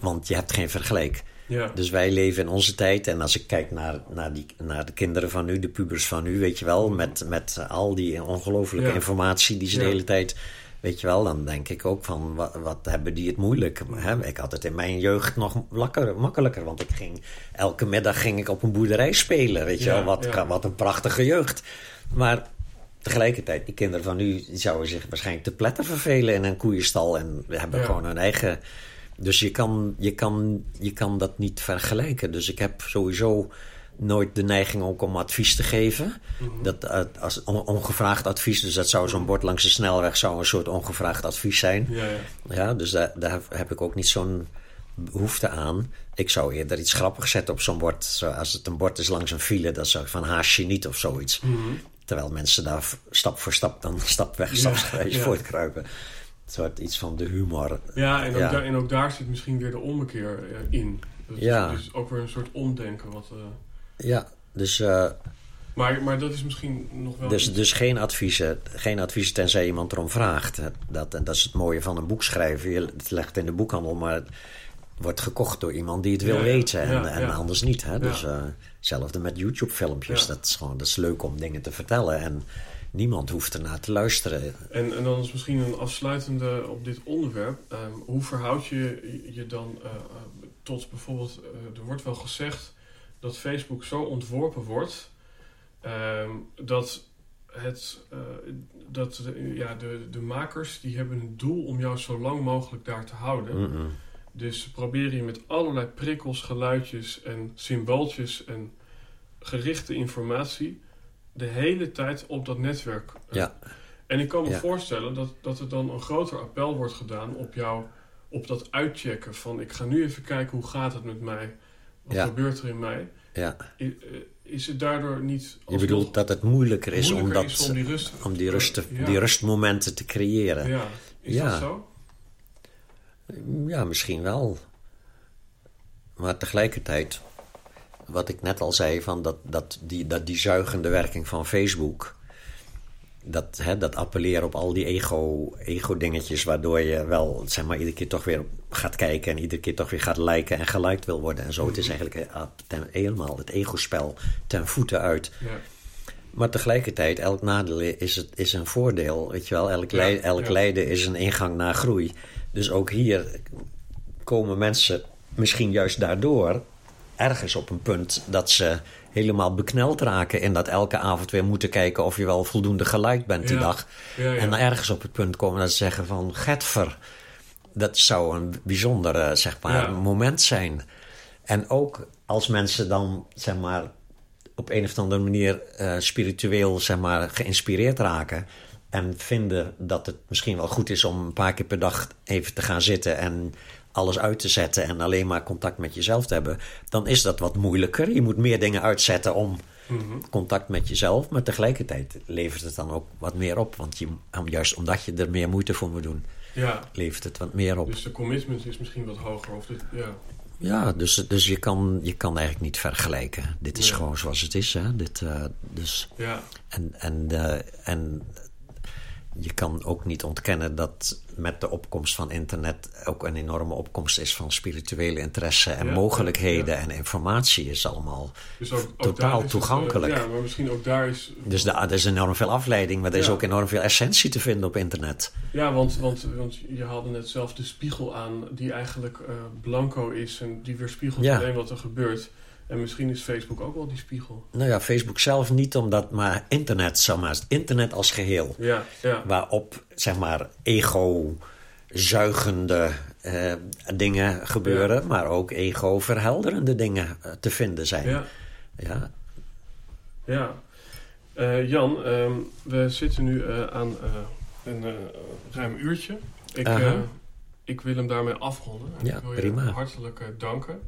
[SPEAKER 2] Want je hebt geen vergelijk.
[SPEAKER 1] Ja.
[SPEAKER 2] Dus wij leven in onze tijd. En als ik kijk naar, naar, die, naar de kinderen van nu, de pubers van nu, weet je wel, met, met al die ongelofelijke
[SPEAKER 1] Ja.
[SPEAKER 2] informatie die ze de hele tijd. Weet je wel, dan denk ik ook van wat, wat hebben die het moeilijk. Hè? Ik had het in mijn jeugd nog lakker, makkelijker, want ik ging elke middag ging ik op een boerderij spelen. Weet je wel, wat, wat een prachtige jeugd. Maar tegelijkertijd, die kinderen van nu zouden zich waarschijnlijk te pletten vervelen in een koeienstal en hebben
[SPEAKER 1] Ja.
[SPEAKER 2] gewoon hun eigen. Dus je kan, je, kan, je kan dat niet vergelijken. Dus ik heb sowieso nooit de neiging ook om advies te geven.
[SPEAKER 1] Mhm.
[SPEAKER 2] Dat, eh, als on- ongevraagd advies, dus dat zou zo'n bord langs de snelweg zou een soort ongevraagd advies zijn.
[SPEAKER 1] Ja, ja.
[SPEAKER 2] Ja, dus daar, daar heb ik ook niet zo'n behoefte aan. Ik zou eerder iets grappigs zetten op zo'n bord. Zo, als het een bord is langs een file, dan zou ik van haast je niet of zoiets.
[SPEAKER 1] Mhm.
[SPEAKER 2] Terwijl mensen daar stap voor stap dan stap weg,
[SPEAKER 1] Ja,
[SPEAKER 2] stapsgewijs
[SPEAKER 1] ja.
[SPEAKER 2] voortkruipen. Een soort iets van de humor.
[SPEAKER 1] Ja, en ook,
[SPEAKER 2] Ja.
[SPEAKER 1] Daar, en ook daar zit misschien weer de ommekeer eh, in. Dus,
[SPEAKER 2] Ja.
[SPEAKER 1] dus ook weer een soort omdenken. Wat, eh,
[SPEAKER 2] Ja, dus, eh,
[SPEAKER 1] maar, maar dat is misschien nog wel...
[SPEAKER 2] dus,
[SPEAKER 1] iets-
[SPEAKER 2] dus geen adviezen. Geen adviezen tenzij iemand erom vraagt. Dat, en dat is het mooie van een boek schrijven. Je het legt in de boekhandel, maar het wordt gekocht door iemand die het wil
[SPEAKER 1] Ja,
[SPEAKER 2] weten. En,
[SPEAKER 1] Ja,
[SPEAKER 2] en anders niet. Hè? Dus eh, hetzelfde met YouTube-filmpjes.
[SPEAKER 1] Ja.
[SPEAKER 2] Dat, is gewoon, dat is leuk om dingen te vertellen. En niemand hoeft ernaar te luisteren.
[SPEAKER 1] En, en dan is misschien een afsluitende op dit onderwerp. Ehm, hoe verhoud je je dan eh, eh, tot bijvoorbeeld... eh, er wordt wel gezegd dat Facebook zo ontworpen wordt... ehm, dat, het, dat de, ja, de, de makers die hebben een doel om jou zo lang mogelijk daar te houden. Dus ze proberen je met allerlei prikkels, geluidjes en symbooltjes en gerichte informatie de hele tijd op dat netwerk. eh,
[SPEAKER 2] Ja.
[SPEAKER 1] En ik kan me
[SPEAKER 2] Ja.
[SPEAKER 1] voorstellen dat, dat er dan een groter appel wordt gedaan op jou, op dat uitchecken van ik ga nu even kijken hoe gaat het met mij, wat
[SPEAKER 2] Ja.
[SPEAKER 1] gebeurt er in mij.
[SPEAKER 2] Ja.
[SPEAKER 1] I- eh, Is het daardoor niet
[SPEAKER 2] Je bedoelt dat het moeilijker is om, dat,
[SPEAKER 1] is om die rust,
[SPEAKER 2] om die, rust te-
[SPEAKER 1] ja.
[SPEAKER 2] die rustmomenten te creëren.
[SPEAKER 1] Ja, is dat zo?
[SPEAKER 2] Ja, misschien wel. Maar tegelijkertijd, wat ik net al zei, van dat, dat, die, dat die zuigende werking van Facebook. Dat, hè, dat appelleren op al die ego, ego-dingetjes, waardoor je wel zeg maar, iedere keer toch weer gaat kijken en iedere keer toch weer gaat liken en geliked wil worden en zo. Het is eigenlijk eh, ten, helemaal het ego-spel ten voeten uit.
[SPEAKER 1] Ja.
[SPEAKER 2] Maar tegelijkertijd, elk nadeel is, het, is een voordeel. Weet je wel, elk,
[SPEAKER 1] Ja,
[SPEAKER 2] elk
[SPEAKER 1] ja.
[SPEAKER 2] lijden is een ingang naar groei. Dus ook hier komen mensen misschien juist daardoor ergens op een punt dat ze helemaal bekneld raken. En dat elke avond weer moeten kijken of je wel voldoende geliked bent die
[SPEAKER 1] Ja.
[SPEAKER 2] dag.
[SPEAKER 1] Ja, ja.
[SPEAKER 2] En dan ergens op het punt komen dat ze zeggen van... Getver, dat zou een bijzonder eh, zeg maar, moment zijn. En ook als mensen dan zeg maar, op een of andere manier eh, spiritueel zeg maar, geïnspireerd raken... en vinden dat het misschien wel goed is om een paar keer per dag even te gaan zitten... en alles uit te zetten en alleen maar contact met jezelf te hebben... dan is dat wat moeilijker. Je moet meer dingen uitzetten om
[SPEAKER 1] Mhm.
[SPEAKER 2] contact met jezelf... maar tegelijkertijd levert het dan ook wat meer op. Want je, juist omdat je er meer moeite voor moet doen,
[SPEAKER 1] Ja,
[SPEAKER 2] levert het wat meer op.
[SPEAKER 1] dus de commitment is misschien wat hoger. Of de, ja.
[SPEAKER 2] Ja, dus, dus je, kan, je kan eigenlijk niet vergelijken. Dit is
[SPEAKER 1] Nee.
[SPEAKER 2] gewoon zoals het is. Hè? Dit, eh, dus,
[SPEAKER 1] Ja,
[SPEAKER 2] en, en, eh, en je kan ook niet ontkennen dat met de opkomst van internet ook een enorme opkomst is van spirituele interesse en
[SPEAKER 1] Ja,
[SPEAKER 2] mogelijkheden
[SPEAKER 1] ja.
[SPEAKER 2] en informatie is allemaal.
[SPEAKER 1] dus ook, ook
[SPEAKER 2] Totaal
[SPEAKER 1] daar het, eh,
[SPEAKER 2] toegankelijk.
[SPEAKER 1] ja, maar misschien ook daar is...
[SPEAKER 2] Dus da- er is enorm veel afleiding, maar er is ook enorm veel essentie te vinden op internet.
[SPEAKER 1] Ja, want, want, want je haalde net zelf de spiegel aan die eigenlijk eh, blanco is en die weerspiegelt alleen wat er gebeurt. En misschien is Facebook ook wel die spiegel.
[SPEAKER 2] Nou ja, Facebook zelf niet omdat, maar internet, zeg maar, internet als geheel.
[SPEAKER 1] Ja, ja.
[SPEAKER 2] waarop zeg maar ego-zuigende eh, dingen gebeuren, maar ook ego-verhelderende dingen eh, te vinden zijn.
[SPEAKER 1] Ja,
[SPEAKER 2] Ja.
[SPEAKER 1] ja. Eh, Jan, ehm, we zitten nu eh, aan een ruim uurtje. Ik, ik wil hem daarmee afronden. En
[SPEAKER 2] Ja,
[SPEAKER 1] ik wil je
[SPEAKER 2] prima.
[SPEAKER 1] hartelijk danken.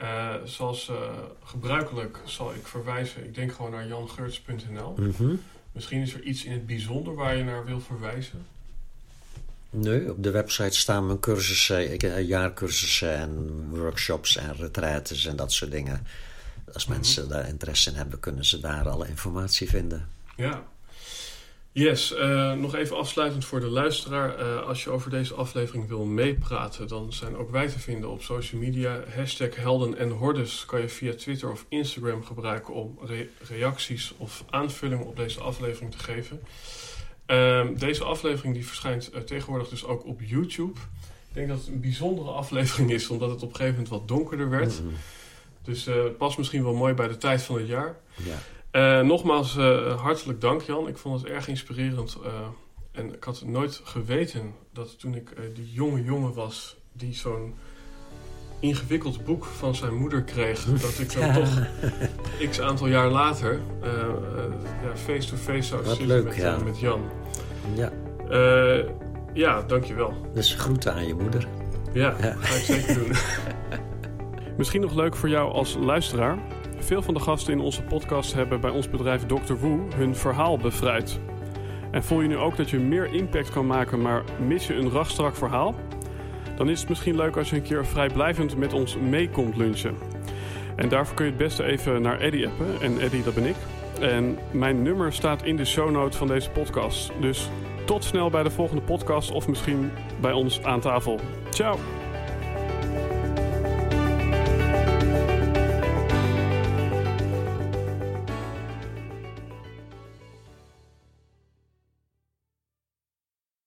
[SPEAKER 1] Eh, zoals eh, gebruikelijk zal ik verwijzen, ik denk gewoon naar jangeurts.nl.
[SPEAKER 2] Mhm.
[SPEAKER 1] Misschien is er iets in het bijzonder waar je naar wil verwijzen.
[SPEAKER 2] Nee, op de website staan mijn cursussen, eh, jaarcursussen en workshops en retraites en dat soort dingen. Als
[SPEAKER 1] Mhm.
[SPEAKER 2] mensen daar interesse in hebben, kunnen ze daar alle informatie vinden.
[SPEAKER 1] Ja. Yes, eh, nog even afsluitend voor de luisteraar. Eh, als je over deze aflevering wil meepraten, dan zijn ook wij te vinden op social media. Hashtag helden en hordes kan je via Twitter of Instagram gebruiken om re- reacties of aanvullingen op deze aflevering te geven. Ehm, deze aflevering die verschijnt eh, tegenwoordig dus ook op YouTube. Ik denk dat het een bijzondere aflevering is, omdat het op een gegeven moment wat donkerder werd.
[SPEAKER 2] Mhm.
[SPEAKER 1] Dus eh past misschien wel mooi bij de tijd van het jaar.
[SPEAKER 2] Ja.
[SPEAKER 1] Eh, nogmaals, eh, hartelijk dank Jan. Ik vond het erg inspirerend. eh, en ik had nooit geweten dat toen ik eh, die jonge jongen was... die zo'n ingewikkeld boek van zijn moeder kreeg... dat ik dan toch x aantal jaar later eh, eh, ja, face-to-face zou
[SPEAKER 2] Wat
[SPEAKER 1] zitten
[SPEAKER 2] leuk,
[SPEAKER 1] met,
[SPEAKER 2] ja.
[SPEAKER 1] met Jan.
[SPEAKER 2] ja,
[SPEAKER 1] Eh, ja, dankjewel.
[SPEAKER 2] dus groeten aan je moeder.
[SPEAKER 1] Ja,
[SPEAKER 2] Ja.
[SPEAKER 1] ga ik zeker doen. Misschien nog leuk voor jou als luisteraar. Veel van de gasten in onze podcast hebben bij ons bedrijf Dr. Woe hun verhaal bevrijd. En voel je nu ook dat je meer impact kan maken, maar mis je een rachtstrak verhaal? Dan is het misschien leuk als je een keer vrijblijvend met ons mee komt lunchen. En daarvoor kun je het beste even naar Eddie appen. En Eddie, dat ben ik. En mijn nummer staat in de show notes van deze podcast. Dus tot snel bij de volgende podcast of misschien bij ons aan tafel. Ciao!